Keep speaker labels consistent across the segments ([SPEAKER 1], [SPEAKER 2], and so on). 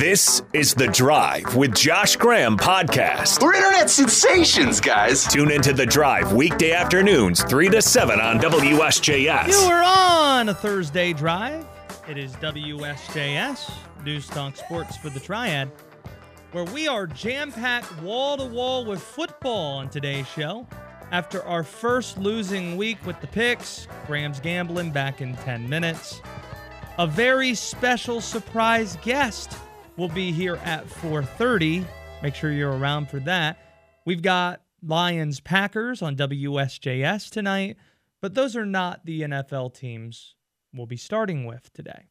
[SPEAKER 1] This is The Drive with Josh Graham podcast.
[SPEAKER 2] We're internet sensations, guys.
[SPEAKER 1] Tune into The Drive weekday afternoons, 3 to 7 on WSJS.
[SPEAKER 3] You are on a Thursday drive. It is WSJS, News Talk Sports for the Triad, where we are jam packed wall to wall with football on today's show. After our first losing week with the picks, Graham's gambling back in 10 minutes. A very special surprise guest will be here at 4:30. Make sure you're around for that. We've got Lions Packers on WSJS tonight, but those are not the NFL teams we'll be starting with today.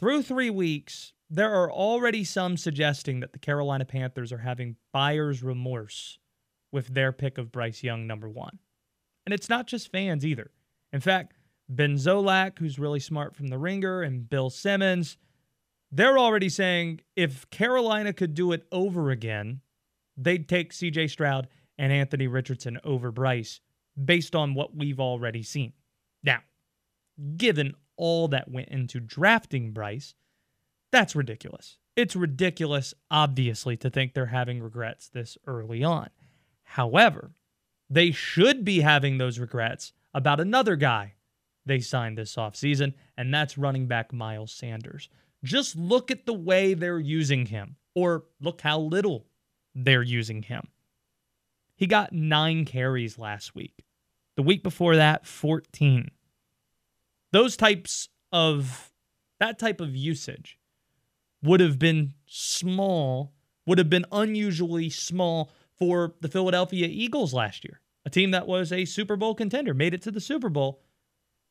[SPEAKER 3] Through 3 weeks, there are already some suggesting that the Carolina Panthers are having buyer's remorse with their pick of Bryce Young number 1. And it's not just fans either. In fact, Ben Solak, who's really smart from the ringer, and Bill Simmons, they're already saying if Carolina could do it over again, they'd take CJ Stroud and Anthony Richardson over Bryce based on what we've already seen. Now, given all that went into drafting Bryce, that's ridiculous. It's ridiculous, obviously, to think they're having regrets this early on. However, they should be having those regrets about another guy they signed this offseason, and that's running back Miles Sanders. Just look at the way they're using him, or look how little they're using him. He got nine carries last week. The week before that, 14. Those types of, that type of usage would have been small, would have been unusually small for the Philadelphia Eagles last year, a team that was a Super Bowl contender, made it to the Super Bowl.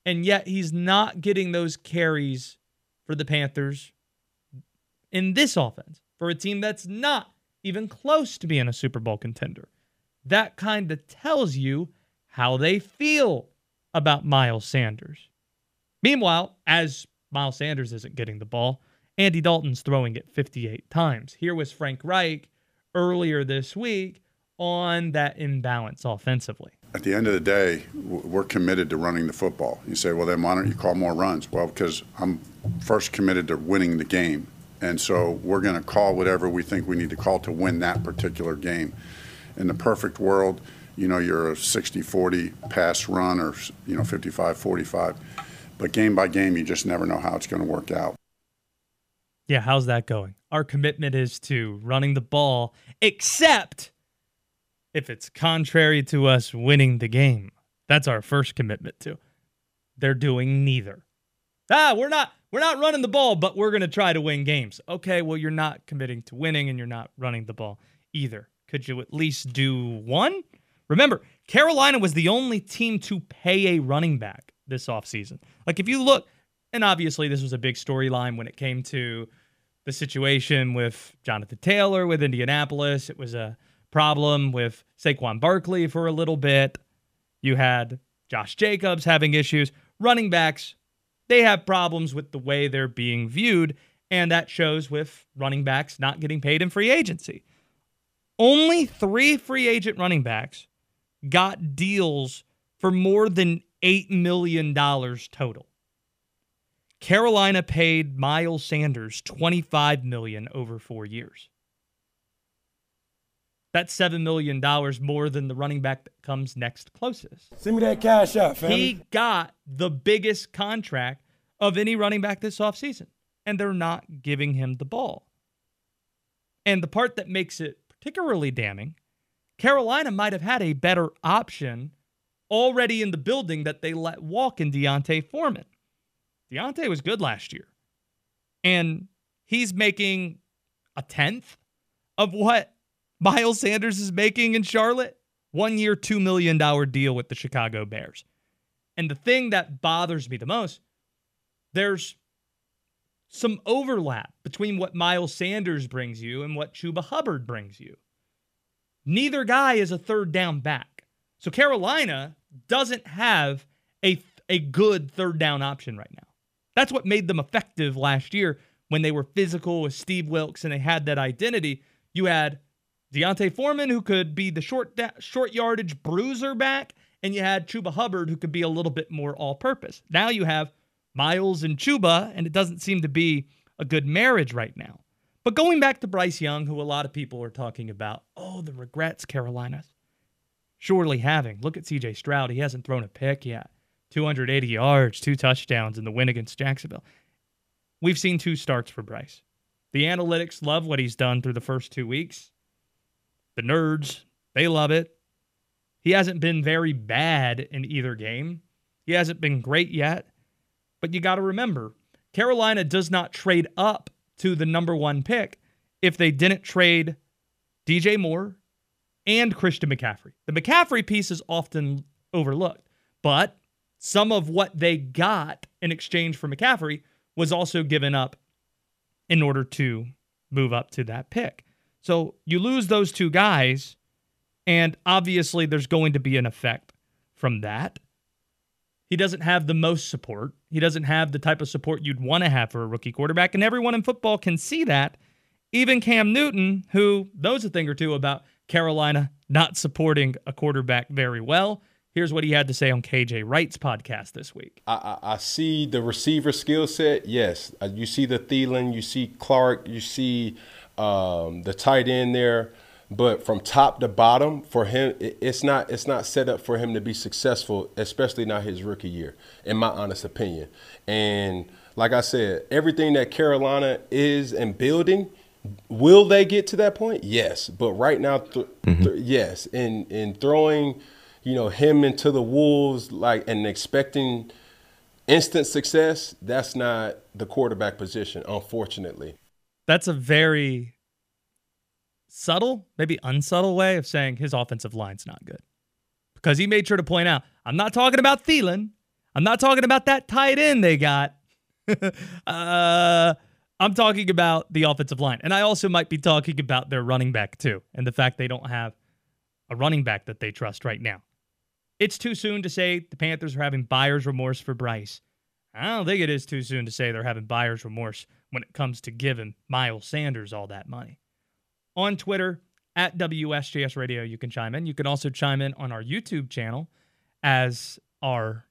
[SPEAKER 3] And yet he's not getting those carries for the Panthers in this offense for a team that's not even close to being a Super Bowl contender. That kind of tells you how they feel about Miles Sanders. Meanwhile, as Miles Sanders isn't getting the ball, Andy Dalton's throwing it 58 times. Here was Frank Reich earlier this week on that imbalance offensively.
[SPEAKER 4] At the end of the day, we're committed to running the football. You say, well, then why don't you call more runs? Well, because I'm first committed to winning the game. And so we're going to call whatever we think we need to call to win that particular game. In the perfect world, you know, you're a 60 40 pass run or, you know, 55 45. But game by game, you just never know how it's going to work out.
[SPEAKER 3] Yeah, how's that going? Our commitment is to running the ball, except if it's contrary to us winning the game. That's our first commitment to. They're doing neither. Ah, we're not we're not running the ball, but we're going to try to win games. Okay, well you're not committing to winning and you're not running the ball either. Could you at least do one? Remember, Carolina was the only team to pay a running back this offseason. Like if you look, and obviously this was a big storyline when it came to the situation with Jonathan Taylor with Indianapolis. It was a problem with Saquon Barkley for a little bit. You had Josh Jacobs having issues. Running backs, they have problems with the way they're being viewed, and that shows with running backs not getting paid in free agency. Only three free agent running backs got deals for more than $8 million total. Carolina paid Miles Sanders 25 million over four years. That's $7 million more than the running back that comes next closest.
[SPEAKER 5] Send me that cash out, fam.
[SPEAKER 3] He got the biggest contract of any running back this offseason, and they're not giving him the ball. And the part that makes it particularly damning Carolina might have had a better option already in the building that they let walk in D'Onta Foreman. D'Onta was good last year, and he's making a tenth of what Miles Sanders is making in Charlotte. One year, $2 million deal with the Chicago Bears. And the thing that bothers me the most, there's some overlap between what Miles Sanders brings you and what Chuba Hubbard brings you. Neither guy is a third down back. So Carolina doesn't have a, a good third down option right now. That's what made them effective last year when they were physical with Steve Wilks and they had that identity. You had D'Onta Foreman, who could be the short da- short yardage bruiser back, and you had Chuba Hubbard, who could be a little bit more all purpose. Now you have Miles and Chuba, and it doesn't seem to be a good marriage right now. But going back to Bryce Young, who a lot of people are talking about, oh, the regrets Carolina's surely having. Look at CJ Stroud. He hasn't thrown a pick yet. 280 yards, two touchdowns in the win against Jacksonville. We've seen two starts for Bryce. The analytics love what he's done through the first two weeks. The nerds, they love it. He hasn't been very bad in either game. He hasn't been great yet. But you got to remember, Carolina does not trade up to the number one pick if they didn't trade DJ Moore and Christian McCaffrey. The McCaffrey piece is often overlooked, but some of what they got in exchange for McCaffrey was also given up in order to move up to that pick. So you lose those two guys, and obviously there's going to be an effect from that. He doesn't have the most support. He doesn't have the type of support you'd want to have for a rookie quarterback, and everyone in football can see that. Even Cam Newton, who knows a thing or two about Carolina not supporting a quarterback very well. Here's what he had to say on KJ Wright's podcast this week.
[SPEAKER 5] I, I, I see the receiver skill set. Yes, uh, you see the Thielen, you see Clark, you see um, the tight end there. But from top to bottom, for him, it's not it's not set up for him to be successful, especially not his rookie year, in my honest opinion. And like I said, everything that Carolina is and building Will they get to that point? Yes, but right now, th- mm-hmm. th- yes. and in throwing, you know, him into the wolves like and expecting instant success, that's not the quarterback position, unfortunately.
[SPEAKER 3] That's a very subtle, maybe unsubtle way of saying his offensive line's not good. Because he made sure to point out, I'm not talking about Thielen. I'm not talking about that tight end they got. uh, I'm talking about the offensive line. And I also might be talking about their running back, too, and the fact they don't have a running back that they trust right now. It's too soon to say the Panthers are having buyer's remorse for Bryce. I don't think it is too soon to say they're having buyer's remorse when it comes to giving Miles Sanders all that money. On Twitter, at WSJS Radio, you can chime in. You can also chime in on our YouTube channel as our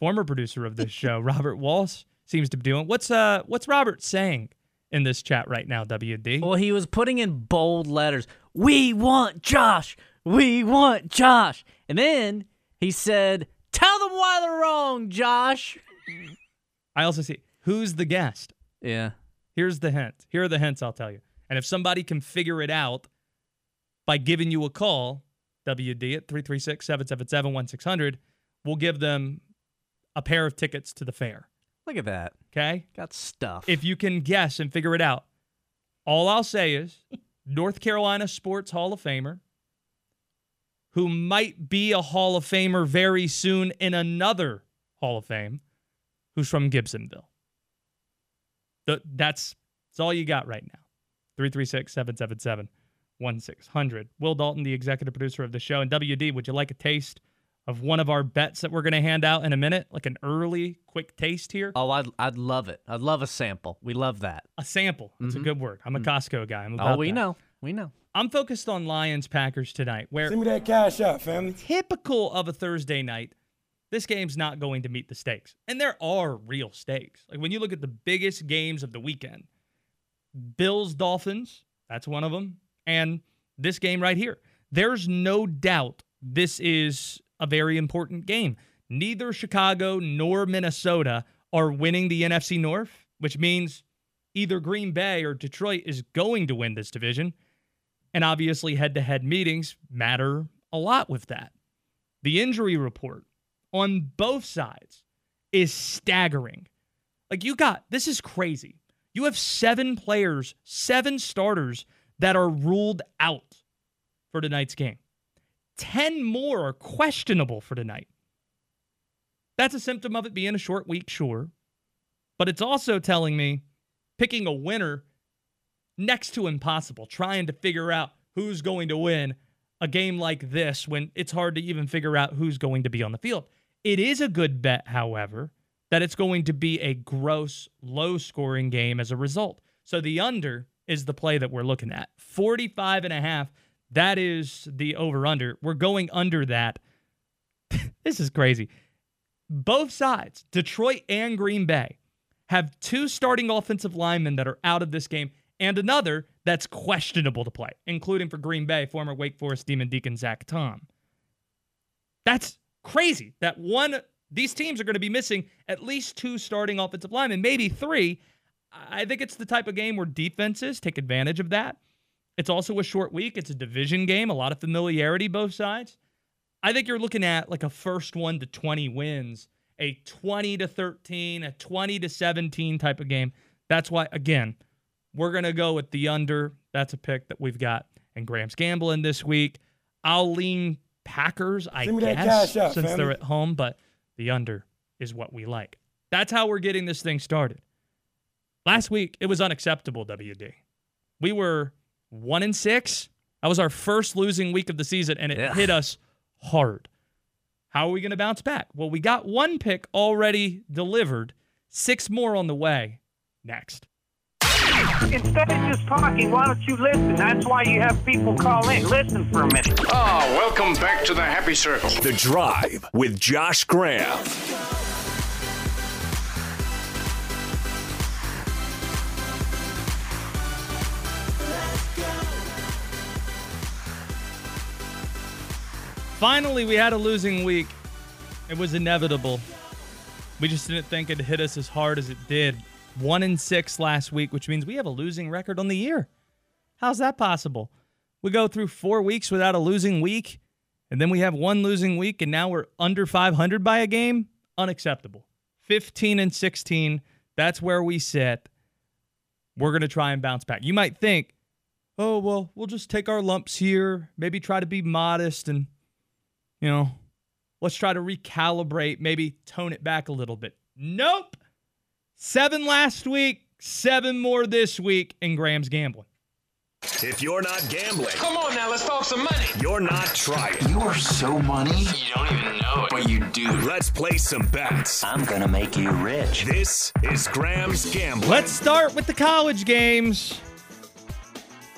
[SPEAKER 3] former producer of this show, Robert Walsh, seems to be doing. What's uh what's Robert saying in this chat right now, WD?
[SPEAKER 6] Well, he was putting in bold letters. We want Josh. We want Josh. And then he said, "Tell them why they're wrong, Josh."
[SPEAKER 3] I also see who's the guest.
[SPEAKER 6] Yeah.
[SPEAKER 3] Here's the hint. Here are the hints I'll tell you. And if somebody can figure it out by giving you a call, WD at 336 777 1600, we'll give them a pair of tickets to the fair.
[SPEAKER 6] Look at that.
[SPEAKER 3] Okay.
[SPEAKER 6] Got stuff.
[SPEAKER 3] If you can guess and figure it out, all I'll say is North Carolina Sports Hall of Famer who might be a Hall of Famer very soon in another Hall of Fame who's from Gibsonville. The, that's, that's all you got right now. 336 777 1600. Will Dalton, the executive producer of the show. And WD, would you like a taste of one of our bets that we're going to hand out in a minute, like an early quick taste here?
[SPEAKER 6] Oh, I'd, I'd love it. I'd love a sample. We love that.
[SPEAKER 3] A sample. That's mm-hmm. a good word. I'm a mm-hmm. Costco guy. I'm
[SPEAKER 6] oh, we
[SPEAKER 3] that.
[SPEAKER 6] know. We know.
[SPEAKER 3] I'm focused on Lions Packers tonight, where
[SPEAKER 7] send me that cash out, family.
[SPEAKER 3] Typical of a Thursday night, this game's not going to meet the stakes, and there are real stakes. Like when you look at the biggest games of the weekend, Bills Dolphins, that's one of them, and this game right here. There's no doubt this is a very important game. Neither Chicago nor Minnesota are winning the NFC North, which means either Green Bay or Detroit is going to win this division. And obviously, head to head meetings matter a lot with that. The injury report on both sides is staggering. Like, you got this is crazy. You have seven players, seven starters that are ruled out for tonight's game. 10 more are questionable for tonight. That's a symptom of it being a short week, sure. But it's also telling me picking a winner next to impossible, trying to figure out who's going to win a game like this when it's hard to even figure out who's going to be on the field. It is a good bet, however, that it's going to be a gross, low scoring game as a result. So the under is the play that we're looking at. 45 and a half that is the over under. We're going under that. this is crazy. Both sides, Detroit and Green Bay, have two starting offensive linemen that are out of this game and another that's questionable to play, including for Green Bay, former Wake Forest Demon Deacon Zach Tom. That's crazy that one, these teams are going to be missing at least two starting offensive linemen, maybe three. I think it's the type of game where defenses take advantage of that. It's also a short week. It's a division game, a lot of familiarity both sides. I think you're looking at like a first one to 20 wins, a 20 to 13, a 20 to 17 type of game. That's why, again, we're going to go with the under. That's a pick that we've got. And Graham's gambling this week. I'll lean Packers, I
[SPEAKER 7] Send me that
[SPEAKER 3] guess,
[SPEAKER 7] cash out,
[SPEAKER 3] since
[SPEAKER 7] fam.
[SPEAKER 3] they're at home, but the under is what we like. That's how we're getting this thing started. Last week, it was unacceptable, WD. We were one and six. That was our first losing week of the season, and it
[SPEAKER 6] Ugh.
[SPEAKER 3] hit us hard. How are we going to bounce back? Well, we got one pick already delivered, six more on the way. Next.
[SPEAKER 8] Instead of just talking, why don't you listen? That's why you have people call in. Listen for a minute.
[SPEAKER 2] Ah, welcome back to the happy circle.
[SPEAKER 1] The Drive with Josh Graham.
[SPEAKER 3] Finally, we had a losing week. It was inevitable. We just didn't think it'd hit us as hard as it did. One and six last week, which means we have a losing record on the year. How's that possible? We go through four weeks without a losing week, and then we have one losing week, and now we're under 500 by a game? Unacceptable. 15 and 16. That's where we sit. We're going to try and bounce back. You might think, oh, well, we'll just take our lumps here, maybe try to be modest and you know, let's try to recalibrate, maybe tone it back a little bit. Nope. Seven last week, seven more this week, in Graham's gambling.
[SPEAKER 1] If you're not gambling,
[SPEAKER 2] Come on now, let's talk some money.
[SPEAKER 1] you're not trying.
[SPEAKER 2] You are so money. You don't even know it. But you do.
[SPEAKER 1] Let's play some bets.
[SPEAKER 9] I'm gonna make you rich.
[SPEAKER 1] This is Graham's Gambling.
[SPEAKER 3] Let's start with the college games.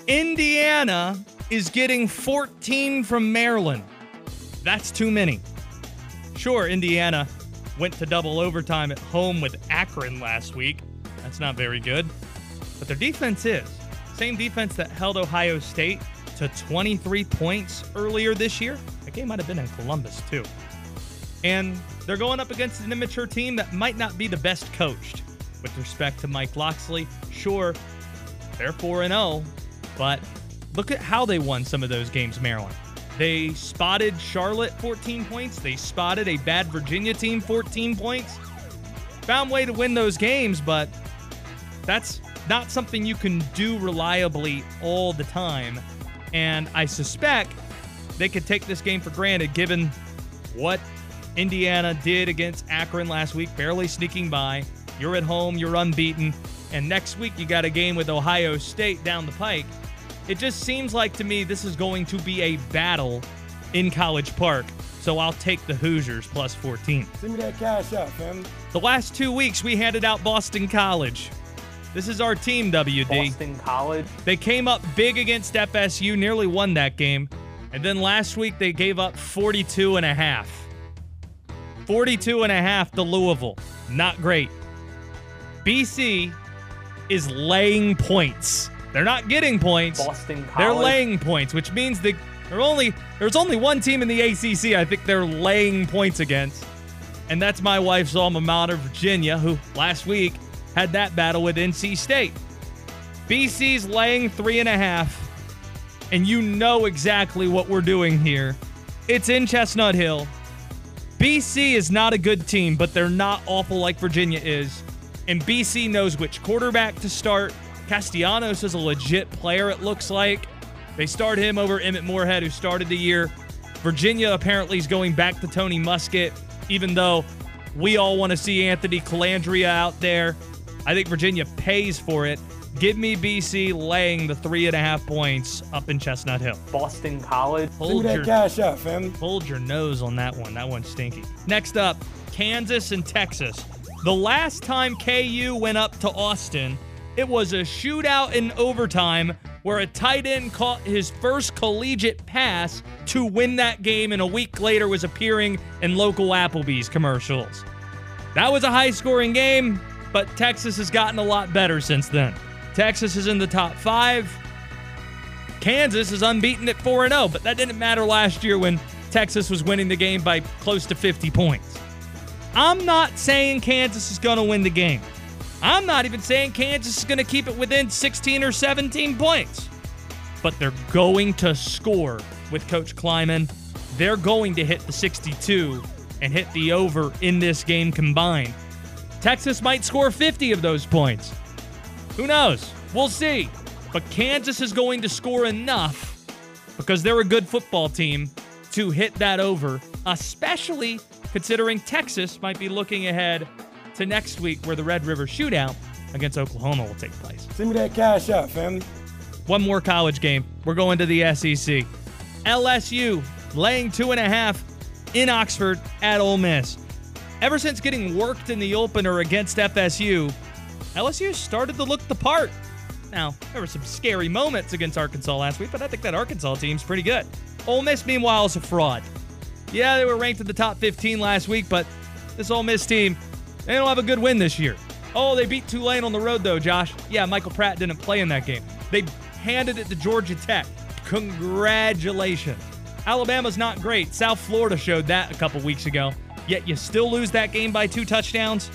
[SPEAKER 3] Indiana is getting 14 from Maryland. That's too many. Sure, Indiana went to double overtime at home with Akron last week. That's not very good. But their defense is. Same defense that held Ohio State to 23 points earlier this year. That game might have been in Columbus, too. And they're going up against an immature team that might not be the best coached. With respect to Mike Locksley, sure, they're 4 0, but look at how they won some of those games, Maryland. They spotted Charlotte 14 points, they spotted a bad Virginia team 14 points. Found way to win those games, but that's not something you can do reliably all the time. And I suspect they could take this game for granted given what Indiana did against Akron last week, barely sneaking by. You're at home, you're unbeaten, and next week you got a game with Ohio State down the pike. It just seems like to me this is going to be a battle in College Park. So I'll take the Hoosiers plus 14.
[SPEAKER 7] Send me that cash out, fam.
[SPEAKER 3] The last two weeks we handed out Boston College. This is our team, WD.
[SPEAKER 8] Boston College.
[SPEAKER 3] They came up big against FSU, nearly won that game. And then last week they gave up 42 and a half. 42 and a half to Louisville. Not great. BC is laying points. They're not getting points.
[SPEAKER 8] Boston College.
[SPEAKER 3] They're laying points, which means they they're only there's only one team in the ACC I think they're laying points against, and that's my wife's alma mater, Virginia, who last week had that battle with NC State. BC's laying three and a half, and you know exactly what we're doing here. It's in Chestnut Hill. BC is not a good team, but they're not awful like Virginia is. And BC knows which quarterback to start. Castellanos is a legit player, it looks like. They start him over Emmett Morehead, who started the year. Virginia apparently is going back to Tony Muskett, even though we all want to see Anthony Colandrea out there. I think Virginia pays for it. Give me BC laying the three and a half points up in Chestnut Hill.
[SPEAKER 8] Boston College.
[SPEAKER 7] Send me
[SPEAKER 3] Hold
[SPEAKER 7] that
[SPEAKER 3] your
[SPEAKER 7] cash out, fam.
[SPEAKER 3] Hold your nose on that one. That one's stinky. Next up, Kansas and Texas. The last time KU went up to Austin, it was a shootout in overtime where a tight end caught his first collegiate pass to win that game, and a week later was appearing in local Applebee's commercials. That was a high scoring game, but Texas has gotten a lot better since then. Texas is in the top five. Kansas is unbeaten at 4 0, but that didn't matter last year when Texas was winning the game by close to 50 points. I'm not saying Kansas is going to win the game. I'm not even saying Kansas is going to keep it within 16 or 17 points. But they're going to score with Coach Kleiman. They're going to hit the 62 and hit the over in this game combined. Texas might score 50 of those points. Who knows? We'll see. But Kansas is going to score enough because they're a good football team to hit that over, especially considering Texas might be looking ahead to next week where the Red River Shootout against Oklahoma will take place.
[SPEAKER 7] Send me that cash out, family.
[SPEAKER 3] One more college game. We're going to the SEC. LSU laying two and a half in Oxford at Ole Miss. Ever since getting worked in the opener against FSU, LSU started to look the part. Now, there were some scary moments against Arkansas last week, but I think that Arkansas team's pretty good. Ole Miss, meanwhile, is a fraud. Yeah, they were ranked in the top 15 last week, but this Ole Miss team, they don't have a good win this year. Oh, they beat Tulane on the road, though, Josh. Yeah, Michael Pratt didn't play in that game. They handed it to Georgia Tech. Congratulations. Alabama's not great. South Florida showed that a couple weeks ago. Yet you still lose that game by two touchdowns.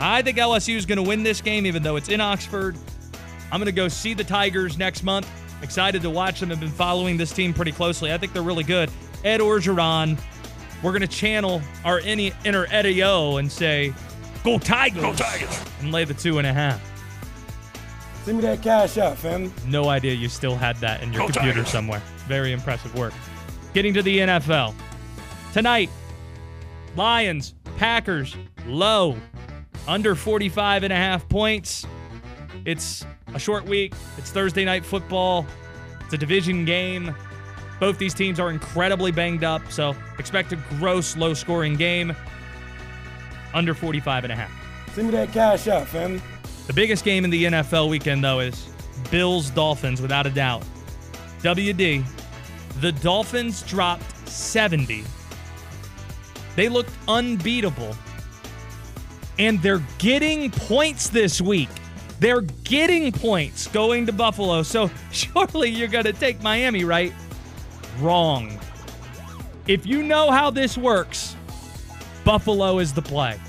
[SPEAKER 3] I think LSU is going to win this game, even though it's in Oxford. I'm going to go see the Tigers next month. Excited to watch them. I've been following this team pretty closely. I think they're really good. Ed Orgeron, we're going to channel our inner Eddie O and say, Go Tigers!
[SPEAKER 1] Go Tigers!
[SPEAKER 3] And lay the two and a half.
[SPEAKER 7] Send me that cash out, fam.
[SPEAKER 3] No idea you still had that in your
[SPEAKER 1] Go
[SPEAKER 3] computer
[SPEAKER 1] Tigers.
[SPEAKER 3] somewhere. Very impressive work. Getting to the NFL. Tonight, Lions, Packers, low, under 45 and a half points. It's a short week. It's Thursday night football. It's a division game. Both these teams are incredibly banged up, so expect a gross low scoring game. Under 45 and a half.
[SPEAKER 7] Send me that cash out, family.
[SPEAKER 3] The biggest game in the NFL weekend, though, is Bills Dolphins, without a doubt. WD, the Dolphins dropped 70. They looked unbeatable. And they're getting points this week. They're getting points going to Buffalo. So surely you're going to take Miami, right? Wrong. If you know how this works, Buffalo is the play.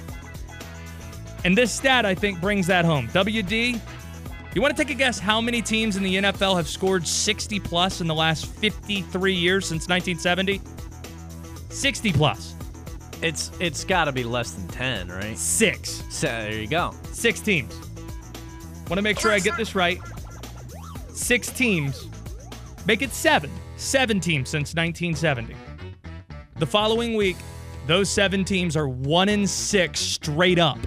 [SPEAKER 3] And this stat, I think, brings that home. WD, you want to take a guess how many teams in the NFL have scored 60 plus in the last 53 years since 1970? 60 plus.
[SPEAKER 6] It's it's got to be less than 10, right?
[SPEAKER 3] Six.
[SPEAKER 6] So there you go.
[SPEAKER 3] Six teams. Want to make sure I get this right. Six teams. Make it seven. Seven teams since 1970. The following week, those seven teams are one in six straight up.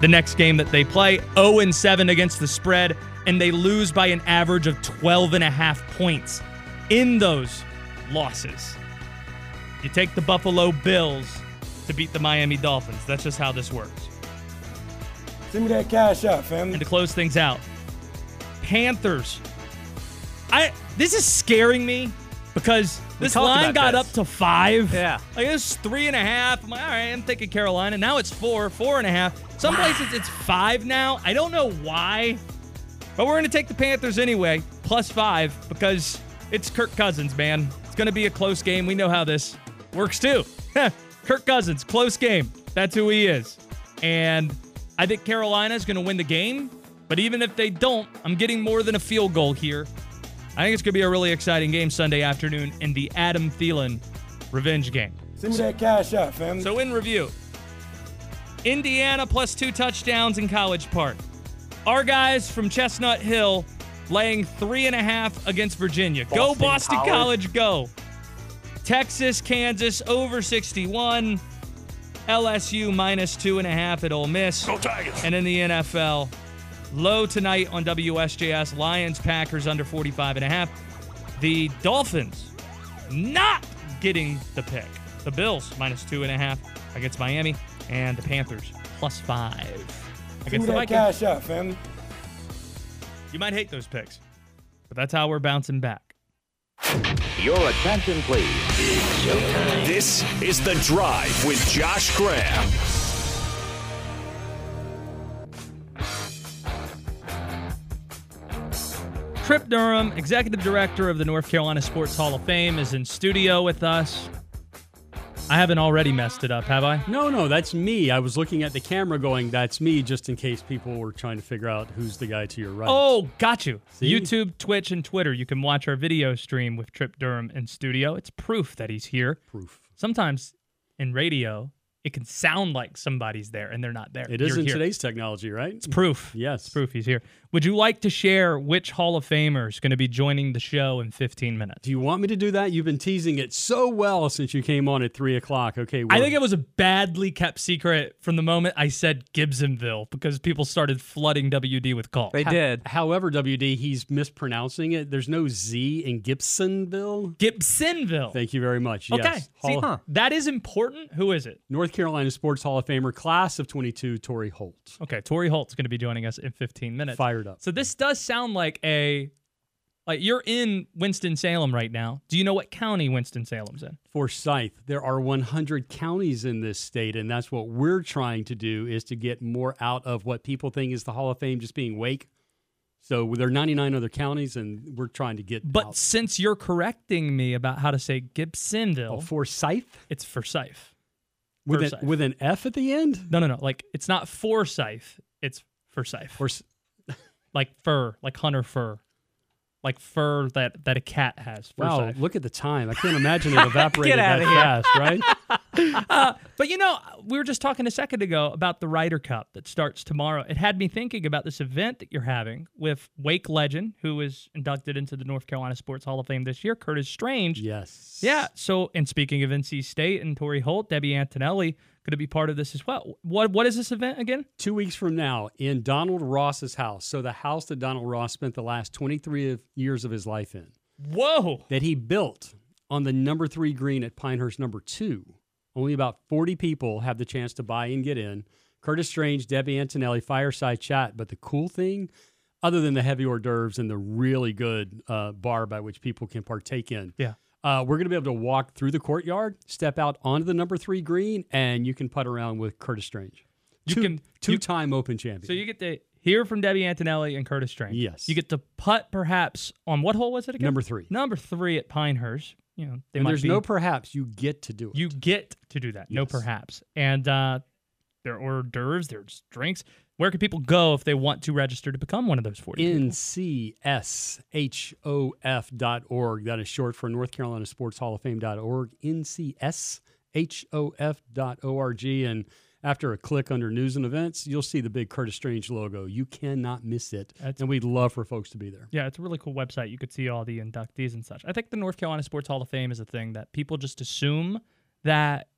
[SPEAKER 3] The next game that they play, 0 and 7 against the spread, and they lose by an average of 12 and a half points in those losses. You take the Buffalo Bills to beat the Miami Dolphins. That's just how this works.
[SPEAKER 7] Send me that cash out, family.
[SPEAKER 3] And to close things out, Panthers. I this is scaring me because this line got
[SPEAKER 6] this.
[SPEAKER 3] up to five.
[SPEAKER 6] Yeah.
[SPEAKER 3] Like it was three and a half. I'm like, all right, I'm thinking Carolina. Now it's four, four and a half. Some places it's five now. I don't know why. But we're gonna take the Panthers anyway, plus five, because it's Kirk Cousins, man. It's gonna be a close game. We know how this works too. Kirk Cousins, close game. That's who he is. And I think Carolina is gonna win the game. But even if they don't, I'm getting more than a field goal here. I think it's going to be a really exciting game Sunday afternoon in the Adam Thielen revenge game.
[SPEAKER 7] Send me that cash out, family.
[SPEAKER 3] So, in review, Indiana plus two touchdowns in College Park. Our guys from Chestnut Hill laying three and a half against Virginia. go
[SPEAKER 9] Boston
[SPEAKER 3] Boston College.
[SPEAKER 9] College.
[SPEAKER 3] go. Texas, Kansas over 61. LSU minus two and a half at Ole Miss.
[SPEAKER 1] Go Tigers!
[SPEAKER 3] And in the NFL, low tonight on WSJS, Lions, Packers under 45 and a half. The Dolphins not getting the pick. The Bills minus two and a half against Miami, and the Panthers plus five
[SPEAKER 7] Send
[SPEAKER 3] against
[SPEAKER 7] me
[SPEAKER 3] the Vikings.
[SPEAKER 7] cash out, family.
[SPEAKER 3] You might hate those picks, but that's how we're bouncing back.
[SPEAKER 9] Your attention, please. It's showtime.
[SPEAKER 1] This is The Drive with Josh Graham.
[SPEAKER 3] Trip Durham, executive director of the North Carolina Sports Hall of Fame, is in studio with us. I haven't already messed it up, have I?
[SPEAKER 10] No, no, that's me. I was looking at the camera going, that's me, just in case people were trying to figure out who's the guy to your right.
[SPEAKER 3] Oh, got you.
[SPEAKER 10] See?
[SPEAKER 3] YouTube, Twitch, and Twitter. You can watch our video stream with Trip Durham in studio. It's proof that he's here.
[SPEAKER 10] Proof.
[SPEAKER 3] Sometimes in radio, it can sound like somebody's there and they're not there.
[SPEAKER 10] It is
[SPEAKER 3] You're
[SPEAKER 10] in
[SPEAKER 3] here.
[SPEAKER 10] today's technology, right?
[SPEAKER 3] It's proof.
[SPEAKER 10] Yes.
[SPEAKER 3] It's proof he's here. Would you like to share which Hall of Famer is going to be joining the show in 15 minutes?
[SPEAKER 10] Do you want me to do that? You've been teasing it so well since you came on at three o'clock. Okay,
[SPEAKER 3] I think it was a badly kept secret from the moment I said Gibsonville because people started flooding WD with calls.
[SPEAKER 6] They did.
[SPEAKER 10] However, WD, he's mispronouncing it. There's no Z in Gibsonville.
[SPEAKER 3] Gibsonville.
[SPEAKER 10] Thank you very much.
[SPEAKER 3] Okay.
[SPEAKER 10] Yes.
[SPEAKER 3] See,
[SPEAKER 10] Hall-
[SPEAKER 3] that is important. Who is it?
[SPEAKER 10] North Carolina Sports Hall of Famer, class of 22, Torry Holt.
[SPEAKER 3] Okay, Torry Holt's going to be joining us in 15 minutes.
[SPEAKER 10] Fired up.
[SPEAKER 3] So this does sound like a like you're in Winston-Salem right now. Do you know what county Winston-Salem's in?
[SPEAKER 10] Forsyth. There are 100 counties in this state, and that's what we're trying to do is to get more out of what people think is the Hall of Fame just being Wake. So there are 99 other counties, and we're trying to get
[SPEAKER 3] But
[SPEAKER 10] out.
[SPEAKER 3] since you're correcting me about how to say Gibsonville,
[SPEAKER 10] Oh, Forsyth
[SPEAKER 3] it's Forsyth.
[SPEAKER 10] with an, with an F at the end.
[SPEAKER 3] No, no, no. Like it's not Forsyth. It's Forsyth.
[SPEAKER 10] Fors-
[SPEAKER 3] like fur, like hunter fur, like fur that that a cat has.
[SPEAKER 10] wow,
[SPEAKER 3] Forsyth.
[SPEAKER 10] look at the time. I can't imagine it evaporated that fast, right?
[SPEAKER 3] Uh, but you know, we were just talking a second ago about the Ryder Cup that starts tomorrow. It had me thinking about this event that you're having with Wake legend, who was inducted into the North Carolina Sports Hall of Fame this year, Curtis Strange.
[SPEAKER 10] yes.
[SPEAKER 3] Yeah. So, and speaking of NC State and Torry Holt, Debbie Antonelli going to be part of this as well. What What is this event again?
[SPEAKER 10] Two weeks from now in Donald Ross's house. So the house that Donald Ross spent the last 23 of- years of his life in.
[SPEAKER 3] Whoa.
[SPEAKER 10] that he built on the number three green at Pinehurst number two. Only about 40 people have the chance to buy and get in. Curtis Strange, Debbie Antonelli, fireside chat. But the cool thing, other than the heavy hors d'oeuvres and the really good uh, bar by which people can partake in,
[SPEAKER 3] Yeah.
[SPEAKER 10] Uh, we're going to be able to walk through the courtyard, step out onto the number three green, and you can putt around with Curtis Strange.
[SPEAKER 3] You
[SPEAKER 10] Two,
[SPEAKER 3] can- you-
[SPEAKER 10] two-time Open champion.
[SPEAKER 3] So you get to hear from Debbie Antonelli and Curtis Strange.
[SPEAKER 10] Yes.
[SPEAKER 3] You get to putt perhaps on what hole was it again?
[SPEAKER 10] Number three.
[SPEAKER 3] Number three at Pinehurst. You know, they
[SPEAKER 10] and
[SPEAKER 3] might
[SPEAKER 10] there's
[SPEAKER 3] be,
[SPEAKER 10] no perhaps. You get to do it.
[SPEAKER 3] You get to do that. No perhaps. And uh, there are hors d'oeuvres, their drinks. Where can people go if they want to register to become one of those 40 people?
[SPEAKER 10] NCSHOF.org. That is short for North Carolina Sports Hall of Fame.org. NCSHOF.org. And after a click under news and events, you'll see the big Curtis Strange logo. You cannot miss it.
[SPEAKER 3] That's-
[SPEAKER 10] and we'd love for folks to be there.
[SPEAKER 3] Yeah, it's a really cool website. You could see all the inductees and such. I think the North Carolina Sports Hall of Fame is a thing that people just assume that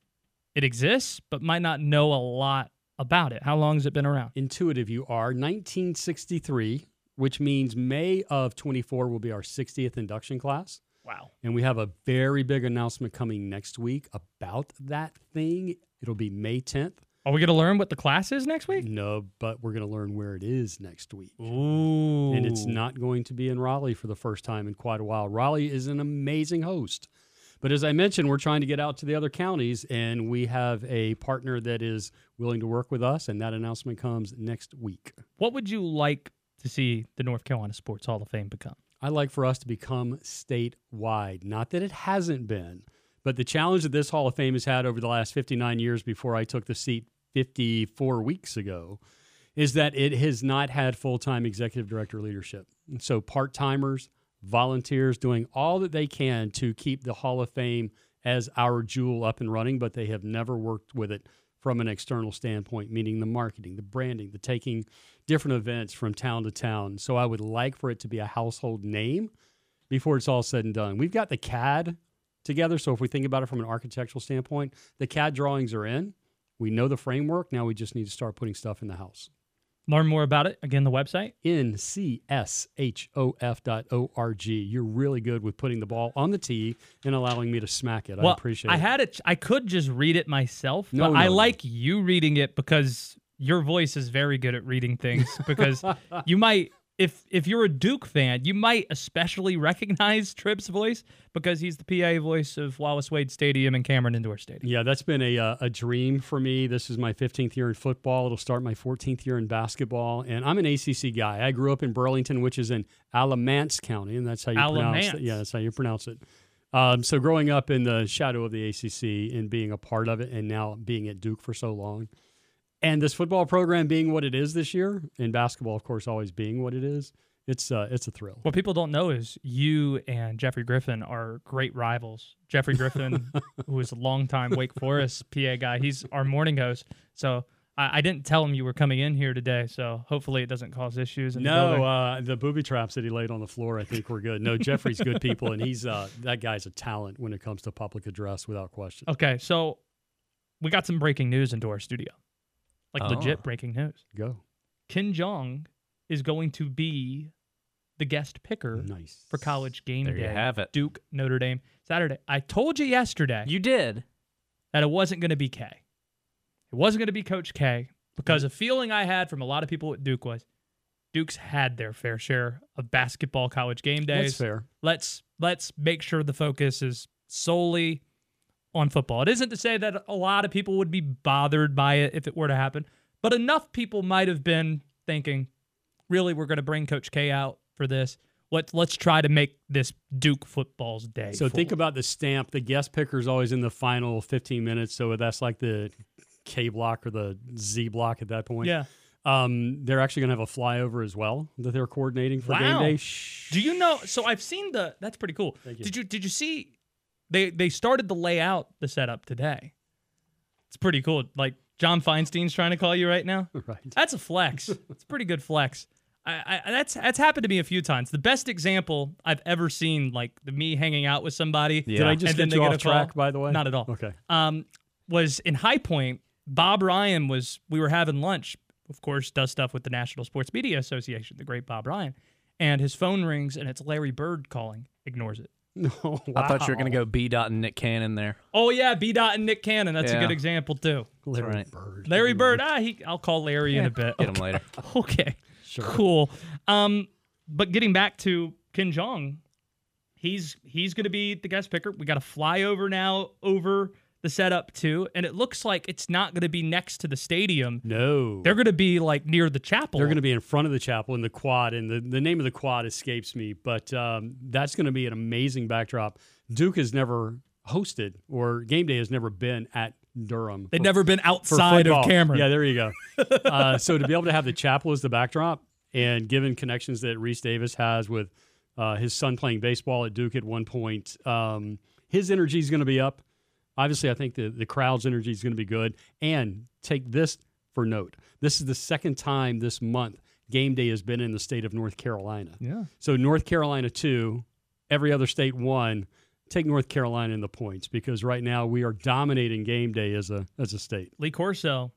[SPEAKER 3] it exists, but might not know a lot about it. How long has it been around?
[SPEAKER 10] Intuitive you are. 1963, which means May of 24 will be our 60th induction class.
[SPEAKER 3] Wow.
[SPEAKER 10] And we have a very big announcement coming next week about that thing. It'll be May 10th.
[SPEAKER 3] Are we going to learn what the class is next week?
[SPEAKER 10] No, but we're going to learn where it is next week.
[SPEAKER 3] Ooh.
[SPEAKER 10] And it's not going to be in Raleigh for the first time in quite a while. Raleigh is an amazing host. But as I mentioned, we're trying to get out to the other counties, and we have a partner that is willing to work with us, and that announcement comes next week.
[SPEAKER 3] What would you like to see the North Carolina Sports Hall of Fame become?
[SPEAKER 10] I'd like for us to become statewide. Not that it hasn't been, but the challenge that this Hall of Fame has had over the last 59 years before I took the seat 54 weeks ago is that it has not had full time executive director leadership. And so part timers, volunteers doing all that they can to keep the Hall of Fame as our jewel up and running, but they have never worked with it from an external standpoint, meaning the marketing, the branding, the taking different events from town to town. So I would like for it to be a household name before it's all said and done. We've got the CAD together. So if we think about it from an architectural standpoint, the CAD drawings are in. We know the framework. Now we just need to start putting stuff in the house.
[SPEAKER 3] Learn more about it. Again, the website.
[SPEAKER 10] NCSHOF.org. You're really good with putting the ball on the tee and allowing me to smack it. I
[SPEAKER 3] well,
[SPEAKER 10] appreciate
[SPEAKER 3] I
[SPEAKER 10] it.
[SPEAKER 3] had it. I could just read it myself,
[SPEAKER 10] No,
[SPEAKER 3] but I
[SPEAKER 10] no, no.
[SPEAKER 3] like you reading it because your voice is very good at reading things. Because you might if if you're a Duke fan, you might especially recognize Trip's voice because he's the PA voice of Wallace Wade Stadium and Cameron Indoor Stadium.
[SPEAKER 10] Yeah, that's been a uh, a dream for me. This is my 15th year in football. It'll start my 14th year in basketball, and I'm an ACC guy. I grew up in Burlington, which is in Alamance County, and that's how you pronounce it. Yeah, that's how you pronounce it. Um, so growing up in the shadow of the ACC and being a part of it, and now being at Duke for so long, and this football program being what it is this year, and basketball, of course, always being what it is, it's uh, it's a thrill.
[SPEAKER 3] What people don't know is you and Jeffrey Griffin are great rivals. Jeffrey Griffin, who is a longtime Wake Forest PA guy, he's our morning host. So I, I didn't tell him you were coming in here today. So hopefully it doesn't cause issues. The
[SPEAKER 10] No,
[SPEAKER 3] building.
[SPEAKER 10] uh, the booby traps that he laid on the floor, I think were good. No, Jeffrey's good people, and he's uh, that guy's a talent when it comes to public address, without question.
[SPEAKER 3] Okay, so we got some breaking news into our studio, like
[SPEAKER 10] Oh.
[SPEAKER 3] legit breaking news.
[SPEAKER 10] Go.
[SPEAKER 3] Ken Jeong is going to be the guest picker
[SPEAKER 10] nice.
[SPEAKER 3] for college game
[SPEAKER 6] There
[SPEAKER 3] day.
[SPEAKER 6] you have it.
[SPEAKER 3] Duke Notre Dame Saturday. I told you yesterday.
[SPEAKER 6] You did.
[SPEAKER 3] that it wasn't going to be K. It wasn't going to be Coach K because a feeling I had from a lot of people at Duke was Duke's had their fair share of basketball college game days.
[SPEAKER 10] That's fair.
[SPEAKER 3] Let's let's make sure the focus is solely on football. It isn't to say that a lot of people would be bothered by it if it were to happen, but enough people might have been thinking, really, we're going to bring Coach K out for this. Let's let's try to make this Duke football's day.
[SPEAKER 10] So think about the stamp. The guest picker is always in the final 15 minutes, so that's like the K block or the Z block at that point.
[SPEAKER 3] Yeah.
[SPEAKER 10] Um, they're actually going to have a flyover as well that they're coordinating for game
[SPEAKER 3] Wow.
[SPEAKER 10] day.
[SPEAKER 3] Do you know? So I've seen the. That's pretty cool. Did you did you see? They they started to lay out the setup today. It's pretty cool. Like John Feinstein's trying to call you right now.
[SPEAKER 10] Right.
[SPEAKER 3] That's a flex. it's a pretty good flex. I, I that's that's happened to me a few times. The best example I've ever seen, like the me hanging out with somebody. Yeah.
[SPEAKER 10] Did I just get you off
[SPEAKER 3] a call.
[SPEAKER 10] track, by the way?
[SPEAKER 3] Not at all.
[SPEAKER 10] Okay.
[SPEAKER 3] Um, was in High Point. Bob Ryan was. We were having lunch. Of course, does stuff with the National Sports Media Association. The great Bob Ryan, and his phone rings and it's Larry Bird calling. Ignores it.
[SPEAKER 10] No,
[SPEAKER 6] I thought you were going to go B. Dot and Nick Cannon there.
[SPEAKER 3] Oh yeah, B. Dot and Nick Cannon. That's a good example too.
[SPEAKER 10] Larry
[SPEAKER 6] right.
[SPEAKER 10] Bird.
[SPEAKER 3] Larry Bird. Ah, he. I'll call Larry in a bit.
[SPEAKER 6] get him later.
[SPEAKER 3] Okay. Sure. Cool. Um, but getting back to Ken Jeong, he's he's going to be the guest picker. We got a flyover now over the setup too, and it looks like it's not going to be next to the stadium.
[SPEAKER 10] No.
[SPEAKER 3] They're going to be like near the chapel.
[SPEAKER 10] They're going to be in front of the chapel in the quad, and the, the name of the quad escapes me, but um, that's going to be an amazing backdrop. Duke has never hosted, or game day has never been at Durham.
[SPEAKER 3] They've
[SPEAKER 10] for-
[SPEAKER 3] never been outside of. Cameron.
[SPEAKER 10] Yeah, there you go. uh, so to be able to have the chapel as the backdrop, and given connections that Rece Davis has with uh, his son playing baseball at Duke at one point, um, his energy is going to be up. Obviously, I think the, the crowd's energy is going to be good. And take this for note this is the second time this month game day has been in the state of North Carolina.
[SPEAKER 3] Yeah.
[SPEAKER 10] So, North Carolina, two, every other state, one. Take North Carolina in the points because right now we are dominating game day as a as a state.
[SPEAKER 3] Lee Corso